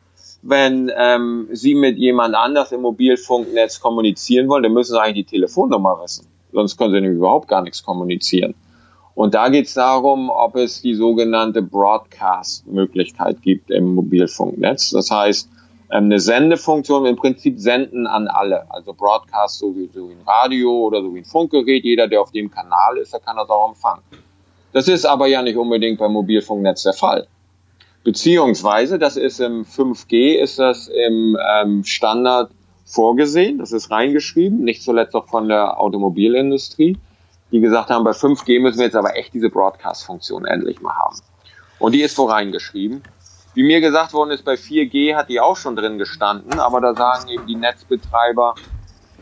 wenn ähm, Sie mit jemand anders im Mobilfunknetz kommunizieren wollen, dann müssen Sie eigentlich die Telefonnummer wissen. Sonst können Sie nämlich überhaupt gar nichts kommunizieren. Und da geht es darum, ob es die sogenannte Broadcast-Möglichkeit gibt im Mobilfunknetz. Das heißt, eine Sendefunktion im Prinzip senden an alle. Also Broadcast so wie, so wie ein Radio oder so wie ein Funkgerät. Jeder, der auf dem Kanal ist, der kann das auch empfangen. Das ist aber ja nicht unbedingt beim Mobilfunknetz der Fall. Beziehungsweise, das ist im 5G, ist das im ähm, Standard vorgesehen, das ist reingeschrieben, nicht zuletzt auch von der Automobilindustrie, die gesagt haben, bei 5G müssen wir jetzt aber echt diese Broadcast-Funktion endlich mal haben. Und die ist wo reingeschrieben. Wie mir gesagt worden ist, bei 4G hat die auch schon drin gestanden, aber da sagen eben die Netzbetreiber,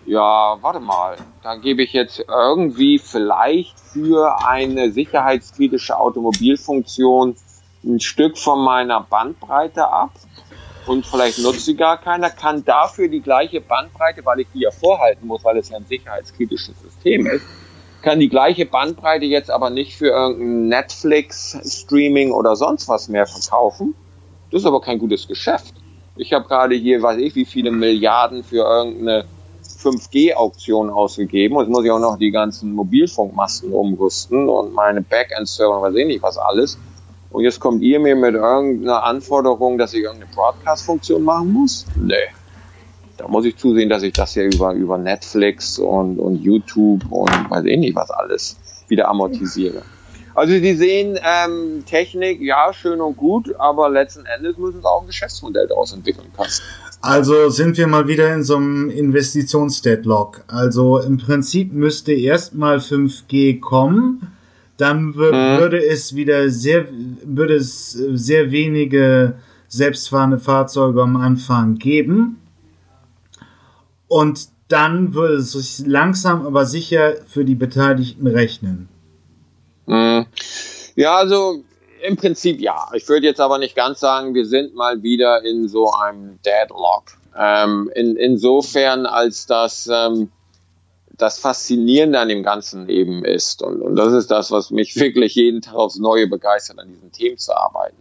Ja, warte mal. Da gebe ich jetzt irgendwie vielleicht für eine sicherheitskritische Automobilfunktion ein Stück von meiner Bandbreite ab und vielleicht nutzt sie gar keiner, kann dafür die gleiche Bandbreite, weil ich die ja vorhalten muss, weil es ja ein sicherheitskritisches System ist, kann die gleiche Bandbreite jetzt aber nicht für irgendein Netflix-Streaming oder sonst was mehr verkaufen. Das ist aber kein gutes Geschäft. Ich habe gerade hier, weiß ich, wie viele Milliarden für irgendeine 5G-Auktion ausgegeben und jetzt muss ich auch noch die ganzen Mobilfunkmasten umrüsten und meine Backend-Server, weiß ich nicht was alles. Und jetzt kommt ihr mir mit irgendeiner Anforderung, dass ich irgendeine Broadcast-Funktion machen muss? Nee. Da muss ich zusehen, dass ich das hier über, über Netflix und, und YouTube und weiß ich nicht was alles wieder amortisiere. Also Sie sehen, ähm, Technik, ja, schön und gut, aber letzten Endes müssen Sie auch ein Geschäftsmodell daraus entwickeln können. Also sind wir mal wieder in so einem Investitionsdeadlock. Also im Prinzip müsste erstmal 5G kommen, dann mhm. würde es wieder sehr, würde es sehr wenige selbstfahrende Fahrzeuge am Anfang geben. Und dann würde es sich langsam aber sicher für die Beteiligten rechnen. Mhm. Ja, also im Prinzip ja. Ich würde jetzt aber nicht ganz sagen, wir sind mal wieder in so einem Deadlock. Ähm, in, insofern, als dass ähm, das Faszinierende an dem Ganzen eben ist. Und, und das ist das, was mich wirklich jeden Tag aufs Neue begeistert, an diesen Themen zu arbeiten.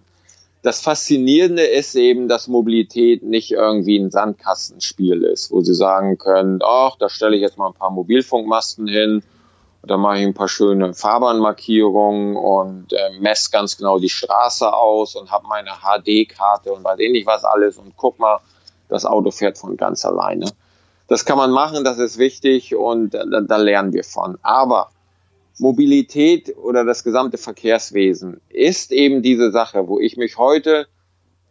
Das Faszinierende ist eben, dass Mobilität nicht irgendwie ein Sandkastenspiel ist, wo Sie sagen können, ach, da stelle ich jetzt mal ein paar Mobilfunkmasten hin, da mache ich ein paar schöne Fahrbahnmarkierungen und äh, messe ganz genau die Straße aus und habe meine HD-Karte und weiß eh nicht was alles und guck mal, das Auto fährt von ganz alleine. Das kann man machen, das ist wichtig und da, da lernen wir von. Aber Mobilität oder das gesamte Verkehrswesen ist eben diese Sache, wo ich mich heute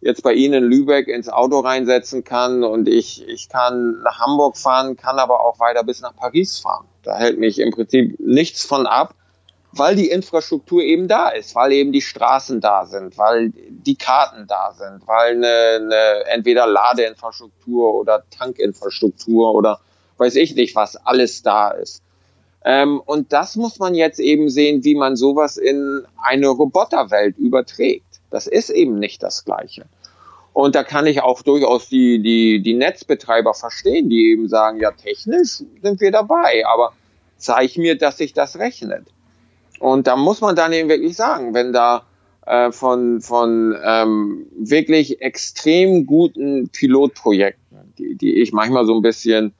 jetzt bei Ihnen in Lübeck ins Auto reinsetzen kann und ich, ich kann nach Hamburg fahren, kann aber auch weiter bis nach Paris fahren. Da hält mich im Prinzip nichts von ab, weil die Infrastruktur eben da ist, weil eben die Straßen da sind, weil die Karten da sind, weil eine, eine entweder Ladeinfrastruktur oder Tankinfrastruktur oder weiß ich nicht was alles da ist. Ähm, und das muss man jetzt eben sehen, wie man sowas in eine Roboterwelt überträgt. Das ist eben nicht das Gleiche. Und da kann ich auch durchaus die, die, die Netzbetreiber verstehen, die eben sagen, ja, technisch sind wir dabei, aber zeig mir, dass sich das rechnet. Und da muss man dann eben wirklich sagen, wenn da äh, von, von ähm, wirklich extrem guten Pilotprojekten, die, die ich manchmal so ein bisschen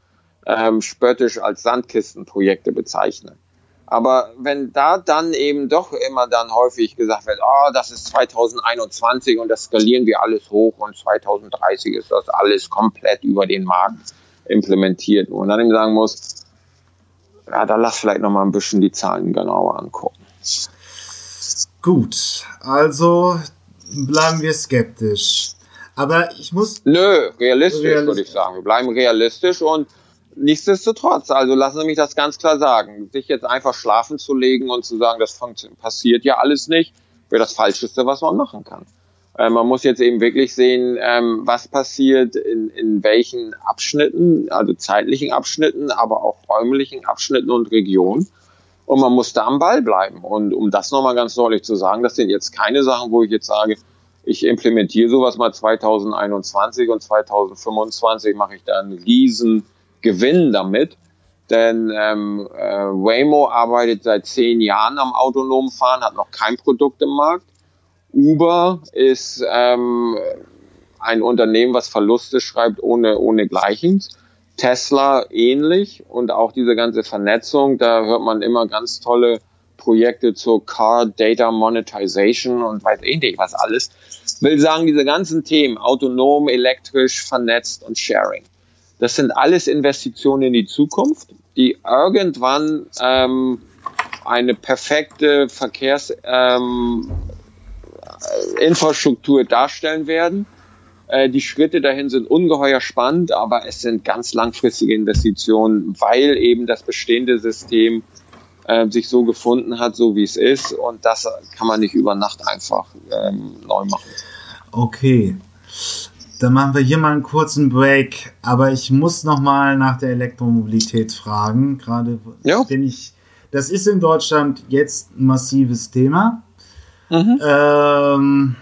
ähm, spöttisch als Sandkistenprojekte bezeichne. Aber wenn da dann eben doch immer dann häufig gesagt wird, oh, das ist 2021 und das skalieren wir alles hoch und 2030 ist das alles komplett über den Markt implementiert. Und dann eben sagen muss, ja, da lass vielleicht noch mal ein bisschen die Zahlen genauer angucken. Gut, also bleiben wir skeptisch. Aber ich muss. Nö, realistisch, realistisch. würde ich sagen. Wir bleiben realistisch und nichtsdestotrotz, also lassen Sie mich das ganz klar sagen. Sich jetzt einfach schlafen zu legen und zu sagen, das passiert ja alles nicht, wäre das Falscheste, was man machen kann. Äh, man muss jetzt eben wirklich sehen, ähm, was passiert in, in welchen Abschnitten, also zeitlichen Abschnitten, aber auch räumlichen Abschnitten und Regionen. Und man muss da am Ball bleiben. Und um das nochmal ganz deutlich zu sagen, das sind jetzt keine Sachen, wo ich jetzt sage, ich implementiere sowas mal 2021 und 2025 mache ich da einen riesen Gewinn damit. Denn ähm, äh, Waymo arbeitet seit zehn Jahren am autonomen Fahren, hat noch kein Produkt im Markt. Uber ist ähm, ein Unternehmen, was Verluste schreibt ohne, ohne Gleichens. Tesla ähnlich und auch diese ganze Vernetzung, da hört man immer ganz tolle Projekte zur Car Data Monetization und weiß ich nicht was alles. Will sagen, diese ganzen Themen, autonom, elektrisch, vernetzt und Sharing. Das sind alles Investitionen in die Zukunft, die irgendwann ähm, eine perfekte Verkehrsinfrastruktur ähm, darstellen werden. Äh, die Schritte dahin sind ungeheuer spannend, aber es sind ganz langfristige Investitionen, weil eben das bestehende System äh, sich so gefunden hat, so wie es ist. Und das kann man nicht über Nacht einfach ähm, neu machen. Okay. Dann machen wir hier mal einen kurzen Break. Aber ich muss noch mal nach der Elektromobilität fragen. Gerade ja. bin ich, das ist in Deutschland jetzt ein massives Thema. Mhm. Ähm,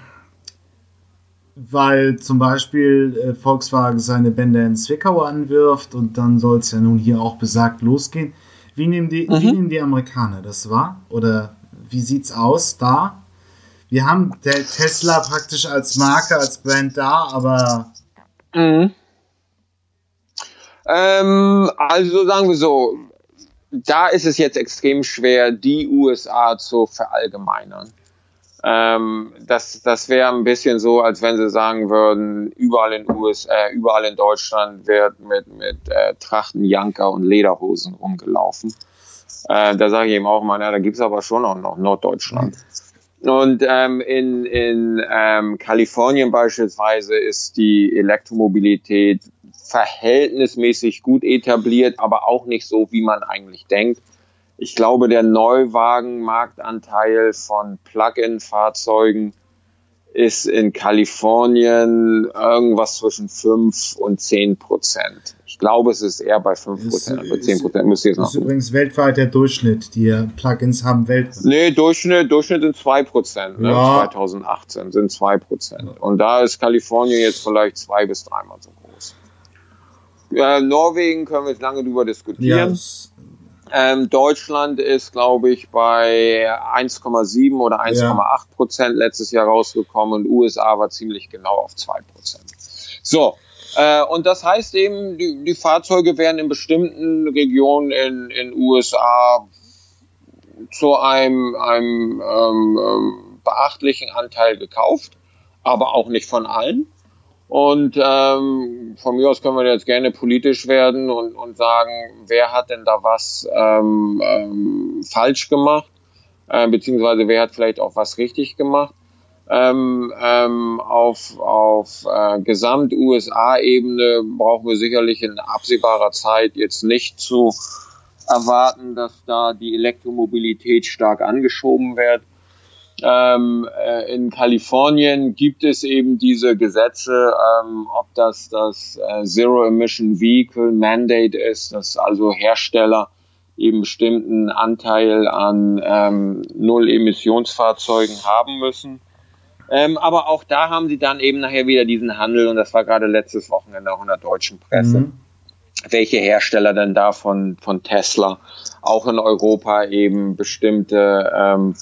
weil zum Beispiel äh, Volkswagen seine Bänder in Zwickau anwirft und dann soll es ja nun hier auch besagt losgehen. Wie nehmen die, mhm. wie nehmen die Amerikaner das wahr? Oder wie sieht's aus da? Wir haben Tesla praktisch als Marke, als Brand da, aber. Mhm. Ähm, also sagen wir so, da ist es jetzt extrem schwer, die USA zu verallgemeinern. Ähm, das das wäre ein bisschen so, als wenn sie sagen würden, überall in USA, äh, überall in Deutschland wird mit, mit äh, Trachten, Janker und Lederhosen rumgelaufen. Äh, da sage ich eben auch mal, na, da gibt's aber schon auch noch Norddeutschland. Und ähm, in, in ähm, Kalifornien beispielsweise ist die Elektromobilität verhältnismäßig gut etabliert, aber auch nicht so, wie man eigentlich denkt. Ich glaube, der Neuwagenmarktanteil von Plug-in-Fahrzeugen ist in Kalifornien irgendwas zwischen 5 und 10 Prozent. Ich glaube, es ist eher bei 5 Prozent, aber 10 Prozent müsst ihr jetzt noch. Das ist übrigens weltweit der Durchschnitt, die Plugins haben weltweit. Nee, Durchschnitt, Durchschnitt sind 2 Prozent, ne? Ja. 2018 sind 2 Prozent. Und da ist Kalifornien jetzt vielleicht zwei bis dreimal so groß. Äh, Norwegen können wir jetzt lange drüber diskutieren. Ja, ähm, Deutschland ist, glaube ich, bei 1,7 oder 1,8 ja. Prozent letztes Jahr rausgekommen und USA war ziemlich genau auf 2 Prozent. So, äh, und das heißt eben, die, die Fahrzeuge werden in bestimmten Regionen in, in USA zu einem, einem ähm, ähm, beachtlichen Anteil gekauft, aber auch nicht von allen. Und ähm, von mir aus können wir jetzt gerne politisch werden und, und sagen, wer hat denn da was ähm, ähm, falsch gemacht, äh, beziehungsweise wer hat vielleicht auch was richtig gemacht. Ähm, ähm, auf auf äh, Gesamt-USA-Ebene brauchen wir sicherlich in absehbarer Zeit jetzt nicht zu erwarten, dass da die Elektromobilität stark angeschoben wird. Ähm, äh, in Kalifornien gibt es eben diese Gesetze, ähm, ob das das äh, Zero Emission Vehicle Mandate ist, dass also Hersteller eben bestimmten Anteil an ähm, Null-Emissionsfahrzeugen haben müssen. Ähm, aber auch da haben sie dann eben nachher wieder diesen Handel und das war gerade letztes Wochenende auch in der deutschen Presse. Mhm. Welche Hersteller denn da von, von Tesla auch in Europa eben bestimmte ähm,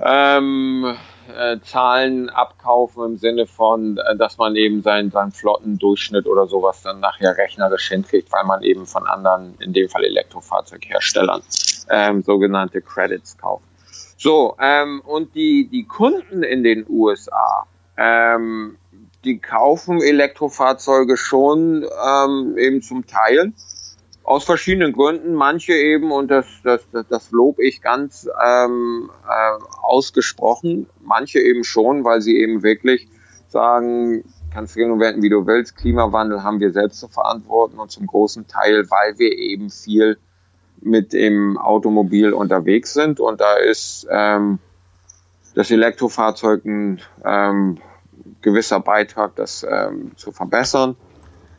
ähm, äh, Zahlen abkaufen im Sinne von, äh, dass man eben seinen, seinen Flottendurchschnitt oder sowas dann nachher rechnerisch hinkriegt, weil man eben von anderen, in dem Fall Elektrofahrzeugherstellern, ähm, sogenannte Credits kauft. So, ähm, und die, die Kunden in den USA, ähm, die kaufen Elektrofahrzeuge schon ähm, eben zum Teil aus verschiedenen Gründen. Manche eben, und das, das, das, lob ich ganz ähm, äh, ausgesprochen, manche eben schon, weil sie eben wirklich sagen, kannst du wenden, wie du willst, Klimawandel haben wir selbst zu verantworten und zum großen Teil, weil wir eben viel mit dem Automobil unterwegs sind. Und da ist ähm, das Elektrofahrzeug ein ähm, gewisser Beitrag, das ähm, zu verbessern.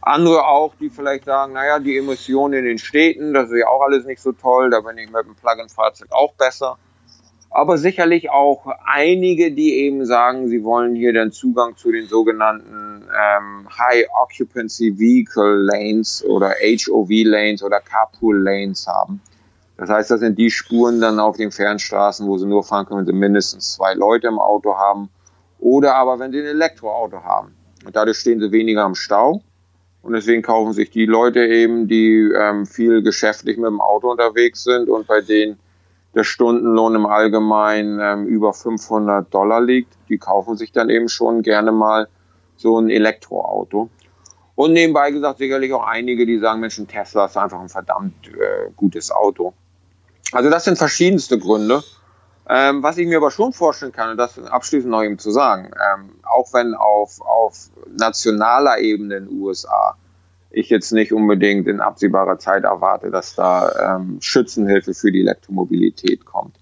Andere auch, die vielleicht sagen, naja, die Emissionen in den Städten, das ist ja auch alles nicht so toll, da bin ich mit dem Plug-in-Fahrzeug auch besser. Aber sicherlich auch einige, die eben sagen, sie wollen hier den Zugang zu den sogenannten ähm, High Occupancy Vehicle Lanes oder HOV Lanes oder Carpool Lanes haben. Das heißt, das sind die Spuren dann auf den Fernstraßen, wo sie nur fahren können, wenn sie mindestens zwei Leute im Auto haben. Oder aber wenn sie ein Elektroauto haben. Und dadurch stehen sie weniger im Stau und deswegen kaufen sich die Leute eben, die ähm, viel geschäftlich mit dem Auto unterwegs sind und bei denen der Stundenlohn im Allgemeinen ähm, über 500 Dollar liegt, die kaufen sich dann eben schon gerne mal so ein Elektroauto. Und nebenbei gesagt sicherlich auch einige, die sagen, Mensch, ein Tesla ist einfach ein verdammt äh, gutes Auto. Also das sind verschiedenste Gründe. Ähm, was ich mir aber schon vorstellen kann, und das abschließend noch eben zu sagen, ähm, auch wenn auf, auf nationaler Ebene in den USA ich jetzt nicht unbedingt in absehbarer Zeit erwarte, dass da ähm, Schützenhilfe für die Elektromobilität kommt.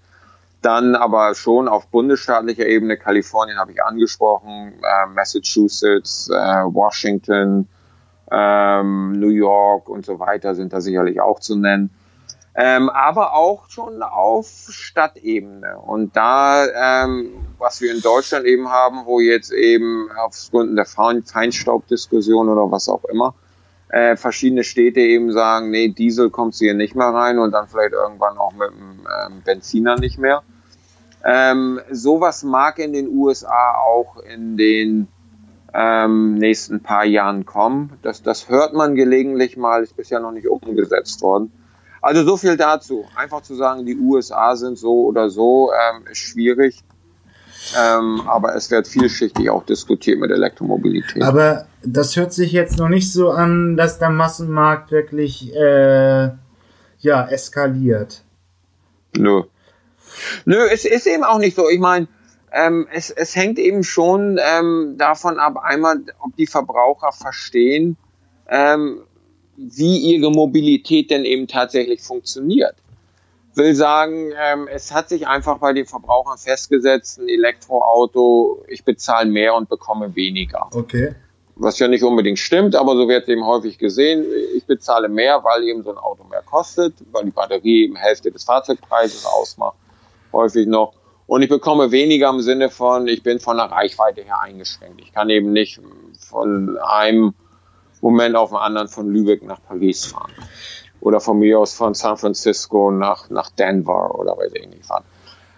Dann aber schon auf bundesstaatlicher Ebene, Kalifornien habe ich angesprochen, äh, Massachusetts, äh, Washington, ähm, New York und so weiter sind da sicherlich auch zu nennen. Ähm, aber auch schon auf Stadtebene. Und da, ähm, was wir in Deutschland eben haben, wo jetzt eben aufgrund der Feinstaubdiskussion oder was auch immer, äh, verschiedene Städte eben sagen, nee, Diesel kommt hier nicht mehr rein und dann vielleicht irgendwann auch mit dem ähm, Benziner nicht mehr. Ähm, sowas mag in den USA auch in den ähm, nächsten paar Jahren kommen. Das, das hört man gelegentlich mal, ist bisher noch nicht umgesetzt worden. Also so viel dazu. Einfach zu sagen, die USA sind so oder so, ähm, ist schwierig. Ähm, aber es wird vielschichtig auch diskutiert mit Elektromobilität. Aber das hört sich jetzt noch nicht so an, dass der Massenmarkt wirklich äh, ja eskaliert. Nö. Nö, es ist eben auch nicht so. Ich meine, ähm, es, es hängt eben schon ähm, davon ab, einmal, ob die Verbraucher verstehen, ähm, wie ihre Mobilität denn eben tatsächlich funktioniert. Will sagen, ähm, es hat sich einfach bei den Verbrauchern festgesetzt, ein Elektroauto, ich bezahle mehr und bekomme weniger. Okay. Was ja nicht unbedingt stimmt, aber so wird eben häufig gesehen, ich bezahle mehr, weil eben so ein Auto mehr kostet, weil die Batterie eben Hälfte des Fahrzeugpreises ausmacht, häufig noch. Und ich bekomme weniger im Sinne von, ich bin von der Reichweite her eingeschränkt. Ich kann eben nicht von einem Moment auf den anderen von Lübeck nach Paris fahren. Oder von mir aus von San Francisco nach, nach Denver oder weiß ich nicht fahren.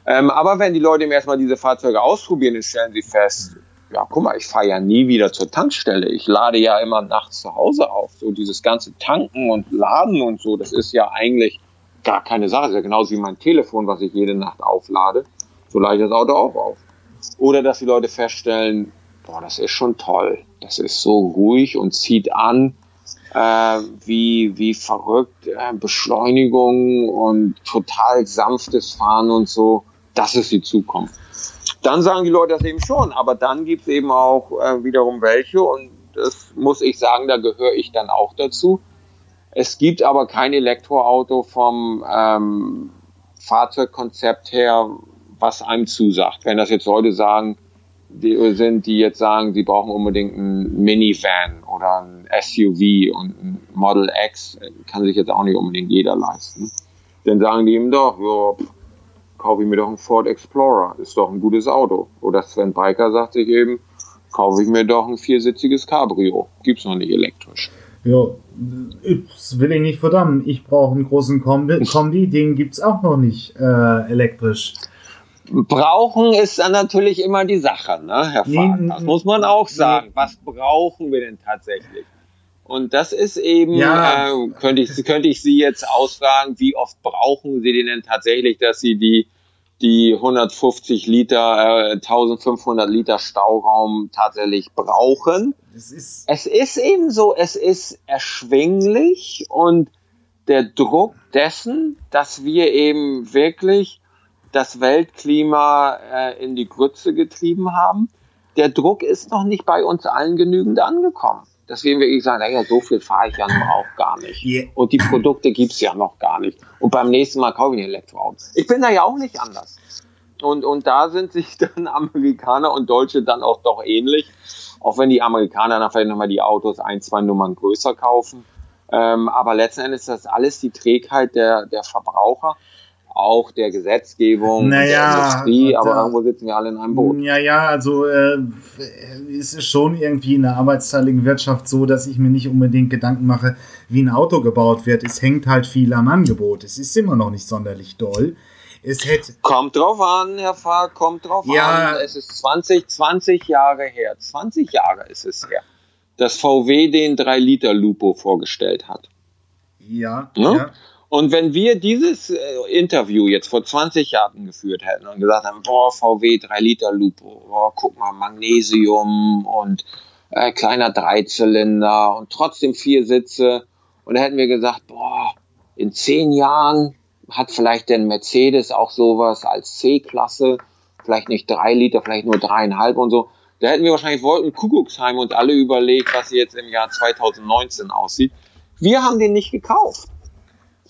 Ähm, aber wenn die Leute erstmal diese Fahrzeuge ausprobieren, dann stellen sie fest, ja, guck mal, ich fahre ja nie wieder zur Tankstelle. Ich lade ja immer nachts zu Hause auf. So dieses ganze Tanken und Laden und so, das ist ja eigentlich gar keine Sache. Das ist ja genauso wie mein Telefon, was ich jede Nacht auflade. So lade ich das Auto auch auf. Oder dass die Leute feststellen, boah, das ist schon toll. Das ist so ruhig und zieht an, äh, wie, wie verrückt, äh, Beschleunigung und total sanftes Fahren und so. Das ist die Zukunft. Dann sagen die Leute das eben schon, aber dann gibt es eben auch äh, wiederum welche und das muss ich sagen, da gehöre ich dann auch dazu. Es gibt aber kein Elektroauto vom ähm, Fahrzeugkonzept her, was einem zusagt. Wenn das jetzt Leute sagen, die sind, die jetzt sagen, sie brauchen unbedingt ein Minivan oder ein SUV und ein Model X kann sich jetzt auch nicht unbedingt jeder leisten. Dann sagen die ihm doch, ja, kaufe ich mir doch einen Ford Explorer, ist doch ein gutes Auto. Oder Sven Biker sagt sich eben, kaufe ich mir doch ein viersitziges Cabrio, gibt's noch nicht elektrisch. Ja, das will ich nicht verdammen. Ich brauche einen großen Kombi, Kombi den gibt's auch noch nicht äh, elektrisch. Brauchen ist dann natürlich immer die Sache, ne, Herr Fahrt? Das muss man auch sagen. Was brauchen wir denn tatsächlich? Und das ist eben, ja. äh, könnte, ich, könnte ich Sie jetzt ausfragen, wie oft brauchen Sie denn tatsächlich, dass Sie die, die 150 Liter, äh, 1500 Liter Stauraum tatsächlich brauchen? Ist es ist eben so, es ist erschwinglich und der Druck dessen, dass wir eben wirklich das Weltklima äh, in die Grütze getrieben haben. Der Druck ist noch nicht bei uns allen genügend angekommen. Deswegen will ich sagen, naja, so viel fahre ich ja noch auch gar nicht. Yeah. Und die Produkte gibt's ja noch gar nicht. Und beim nächsten Mal kaufe ich ein Elektroauto. Ich bin da ja auch nicht anders. Und, und da sind sich dann Amerikaner und Deutsche dann auch doch ähnlich. Auch wenn die Amerikaner dann vielleicht nochmal die Autos ein, zwei Nummern größer kaufen. Ähm, aber letzten Endes ist das alles die Trägheit der, der Verbraucher auch der Gesetzgebung naja, der Industrie, aber da, irgendwo sitzen wir alle in einem Boot. Ja, ja, also äh, es ist schon irgendwie in der arbeitsteiligen Wirtschaft so, dass ich mir nicht unbedingt Gedanken mache, wie ein Auto gebaut wird. Es hängt halt viel am Angebot. Es ist immer noch nicht sonderlich doll. Es hätte kommt drauf an, Herr Fahr, kommt drauf ja, an. Es ist 20, 20 Jahre her. 20 Jahre ist es her, dass VW den 3-Liter-Lupo vorgestellt hat. Ja, ja. ja. Und wenn wir dieses äh, Interview jetzt vor 20 Jahren geführt hätten und gesagt haben, boah, VW 3 Liter Lupo, boah, guck mal, Magnesium und äh, kleiner Dreizylinder und trotzdem vier Sitze. Und da hätten wir gesagt, boah, in zehn Jahren hat vielleicht der Mercedes auch sowas als C-Klasse, vielleicht nicht drei Liter, vielleicht nur dreieinhalb und so. Da hätten wir wahrscheinlich Wolken Kuckucksheim und alle überlegt, was jetzt im Jahr 2019 aussieht. Wir haben den nicht gekauft.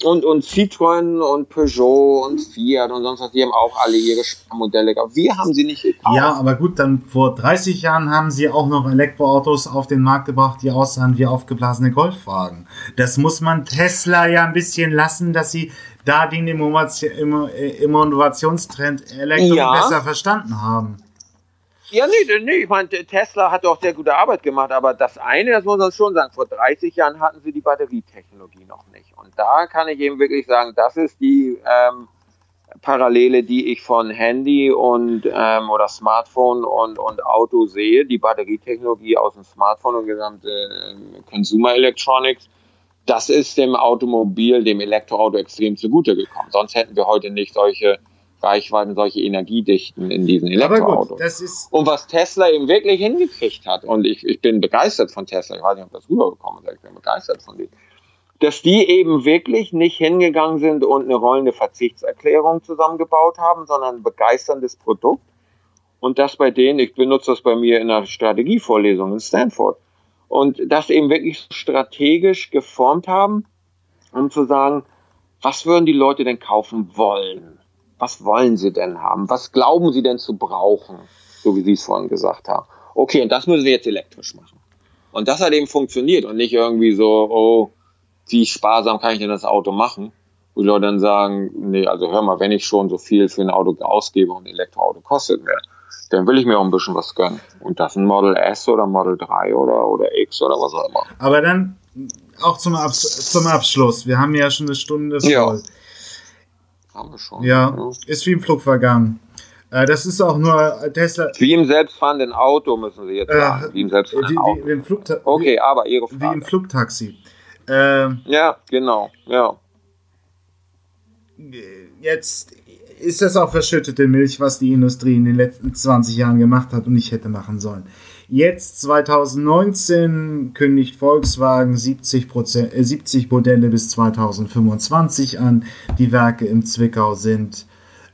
Und, und Citroën und Peugeot und Fiat und sonst was, die haben auch alle ihre Modelle gehabt. Wir haben sie nicht gekauft. Ja, aber gut, dann vor 30 Jahren haben sie auch noch Elektroautos auf den Markt gebracht, die aussahen wie aufgeblasene Golfwagen. Das muss man Tesla ja ein bisschen lassen, dass sie da den Innovationstrend Elektro ja. besser verstanden haben. Ja, nee, nee, ich meine, Tesla hat doch sehr gute Arbeit gemacht, aber das eine, das muss man schon sagen, vor 30 Jahren hatten sie die Batterietechnologie noch nicht. Da kann ich eben wirklich sagen, das ist die ähm, Parallele, die ich von Handy und ähm, oder Smartphone und, und Auto sehe. Die Batterietechnologie aus dem Smartphone und gesamte äh, Consumer Electronics, das ist dem Automobil, dem Elektroauto extrem zugute gekommen. Sonst hätten wir heute nicht solche Reichweiten, solche Energiedichten in diesen Elektroautos. Gut, das ist und was Tesla eben wirklich hingekriegt hat, und ich, ich bin begeistert von Tesla, ich weiß nicht, ob das rübergekommen ist, ich bin begeistert von denen, dass die eben wirklich nicht hingegangen sind und eine rollende Verzichtserklärung zusammengebaut haben, sondern ein begeisterndes Produkt. Und das bei denen, ich benutze das bei mir in einer Strategievorlesung in Stanford, und das eben wirklich strategisch geformt haben, um zu sagen, was würden die Leute denn kaufen wollen? was wollen sie denn haben? Was glauben sie denn zu brauchen? So wie Sie es vorhin gesagt haben. Okay, und das müssen wir jetzt elektrisch machen. Und das hat eben funktioniert und nicht irgendwie so, oh, wie sparsam kann ich denn das Auto machen? Wo die Leute dann sagen, nee, also hör mal, wenn ich schon so viel für ein Auto ausgebe und ein Elektroauto kostet mehr, dann will ich mir auch ein bisschen was gönnen. Und das ein Model S oder Model 3 oder, oder X oder was auch immer. Aber dann auch zum, Abs zum Abschluss. Wir haben ja schon eine Stunde voll. Ja. Haben wir schon. Ja, ja. ist wie im Flug vergangen. Äh, das ist auch nur Tesla. Wie im selbstfahrenden Auto müssen Sie jetzt äh, sagen. Wie im selbstfahrenden wie, Auto. Wie, im Flugta okay, aber Ihre Frage. Wie im Flugtaxi. Äh, ja, genau. Ja. Jetzt ist das auch verschüttete Milch, was die Industrie in den letzten 20 Jahren gemacht hat und nicht hätte machen sollen. Jetzt 2019 kündigt Volkswagen 70, Prozent, äh, 70 Modelle bis 2025 an. Die Werke im Zwickau sind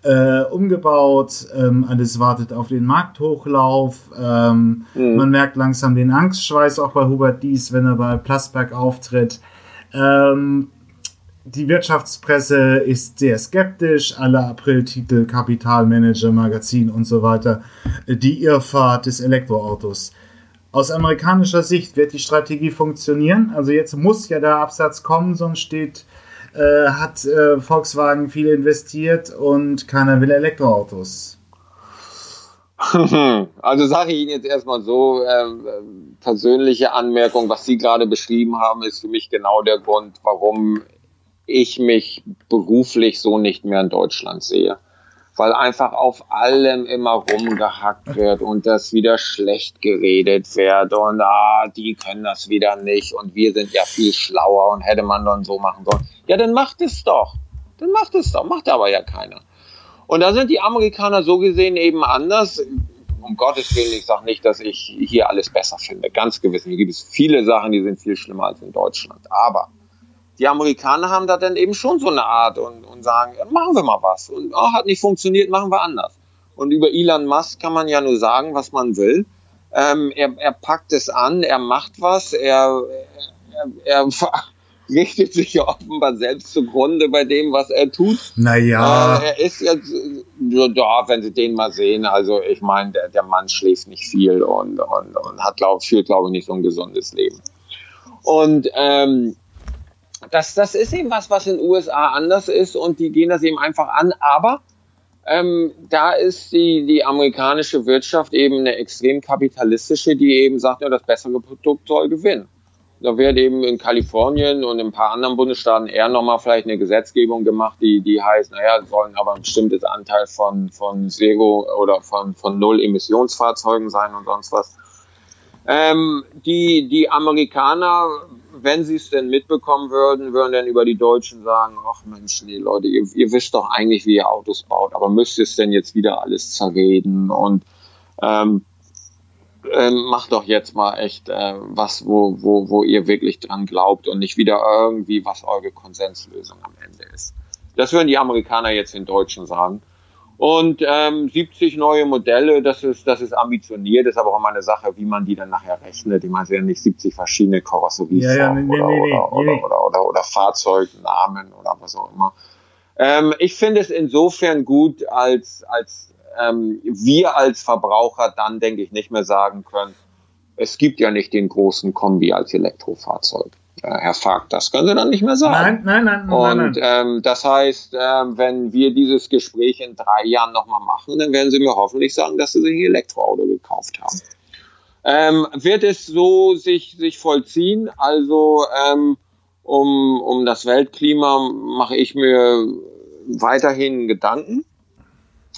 äh, umgebaut. Ähm, alles wartet auf den Markthochlauf. Ähm, mhm. Man merkt langsam den Angstschweiß auch bei Hubert Dies, wenn er bei Plasberg auftritt. Ähm, die Wirtschaftspresse ist sehr skeptisch, alle April-Titel, Kapitalmanager, Magazin und so weiter. Die Irrfahrt des Elektroautos. Aus amerikanischer Sicht wird die Strategie funktionieren. Also jetzt muss ja der Absatz kommen, sonst steht, äh, hat äh, Volkswagen viel investiert und keiner will Elektroautos. Also sage ich Ihnen jetzt erstmal so, äh, persönliche Anmerkung, was Sie gerade beschrieben haben, ist für mich genau der Grund, warum ich mich beruflich so nicht mehr in Deutschland sehe. Weil einfach auf allem immer rumgehackt wird und das wieder schlecht geredet wird und ah, die können das wieder nicht und wir sind ja viel schlauer und hätte man dann so machen sollen. Ja, dann macht es doch. Dann macht es doch. Macht aber ja keiner. Und da sind die Amerikaner so gesehen eben anders. Um Gottes Willen, ich sage nicht, dass ich hier alles besser finde. Ganz gewiss. Hier gibt es viele Sachen, die sind viel schlimmer als in Deutschland. Aber die Amerikaner haben da dann eben schon so eine Art und, und sagen, ja, machen wir mal was. Und oh, hat nicht funktioniert, machen wir anders. Und über Elon Musk kann man ja nur sagen, was man will. Ähm, er, er packt es an, er macht was, er, er, er richtet sich ja offenbar selbst zugrunde bei dem, was er tut. Naja. Äh, er ist jetzt, ja, wenn Sie den mal sehen, also ich meine, der, der Mann schläft nicht viel und, und, und hat, glaub, führt, glaube ich, nicht so ein gesundes Leben. Und ähm, das, das ist eben was, was in den USA anders ist und die gehen das eben einfach an. Aber ähm, da ist die, die amerikanische Wirtschaft eben eine extrem kapitalistische, die eben sagt, ja, das bessere Produkt soll gewinnen. Da wird eben in Kalifornien und in ein paar anderen Bundesstaaten eher nochmal vielleicht eine Gesetzgebung gemacht, die, die heißt, naja, sollen aber ein bestimmtes Anteil von, von Zero oder von, von Null Emissionsfahrzeugen sein und sonst was. Ähm, die, die Amerikaner wenn sie es denn mitbekommen würden, würden dann über die Deutschen sagen, ach Mensch, nee Leute, ihr, ihr wisst doch eigentlich, wie ihr Autos baut, aber müsst ihr es denn jetzt wieder alles zerreden und ähm, ähm, macht doch jetzt mal echt äh, was, wo, wo, wo ihr wirklich dran glaubt und nicht wieder irgendwie, was eure Konsenslösung am Ende ist. Das würden die Amerikaner jetzt den Deutschen sagen. Und ähm, 70 neue Modelle, das ist, das ist ambitioniert, ist aber auch immer eine Sache, wie man die dann nachher rechnet. Ich meine, es sind ja nicht 70 verschiedene Karosserieformen ja, ja, nee, oder, nee, nee, oder, oder, oder, oder, oder Fahrzeugnamen oder was auch immer. Ähm, ich finde es insofern gut, als, als ähm, wir als Verbraucher dann, denke ich, nicht mehr sagen können, es gibt ja nicht den großen Kombi als Elektrofahrzeug. Äh, Herr Fagt, das können Sie dann nicht mehr sagen. Nein, nein, nein. Und nein. Ähm, das heißt, ähm, wenn wir dieses Gespräch in drei Jahren nochmal machen, dann werden Sie mir hoffentlich sagen, dass Sie sich ein Elektroauto gekauft haben. Ähm, wird es so sich, sich vollziehen? Also ähm, um, um das Weltklima mache ich mir weiterhin Gedanken.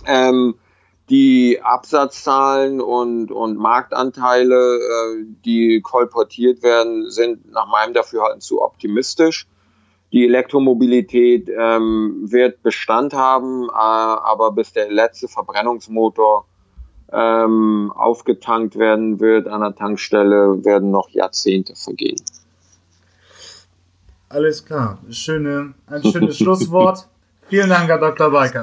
Ähm, die Absatzzahlen und, und Marktanteile, äh, die kolportiert werden, sind nach meinem Dafürhalten zu optimistisch. Die Elektromobilität ähm, wird Bestand haben, äh, aber bis der letzte Verbrennungsmotor ähm, aufgetankt werden wird an der Tankstelle, werden noch Jahrzehnte vergehen. Alles klar. Schöne, ein schönes Schlusswort. Vielen Dank, Herr Dr. Biker.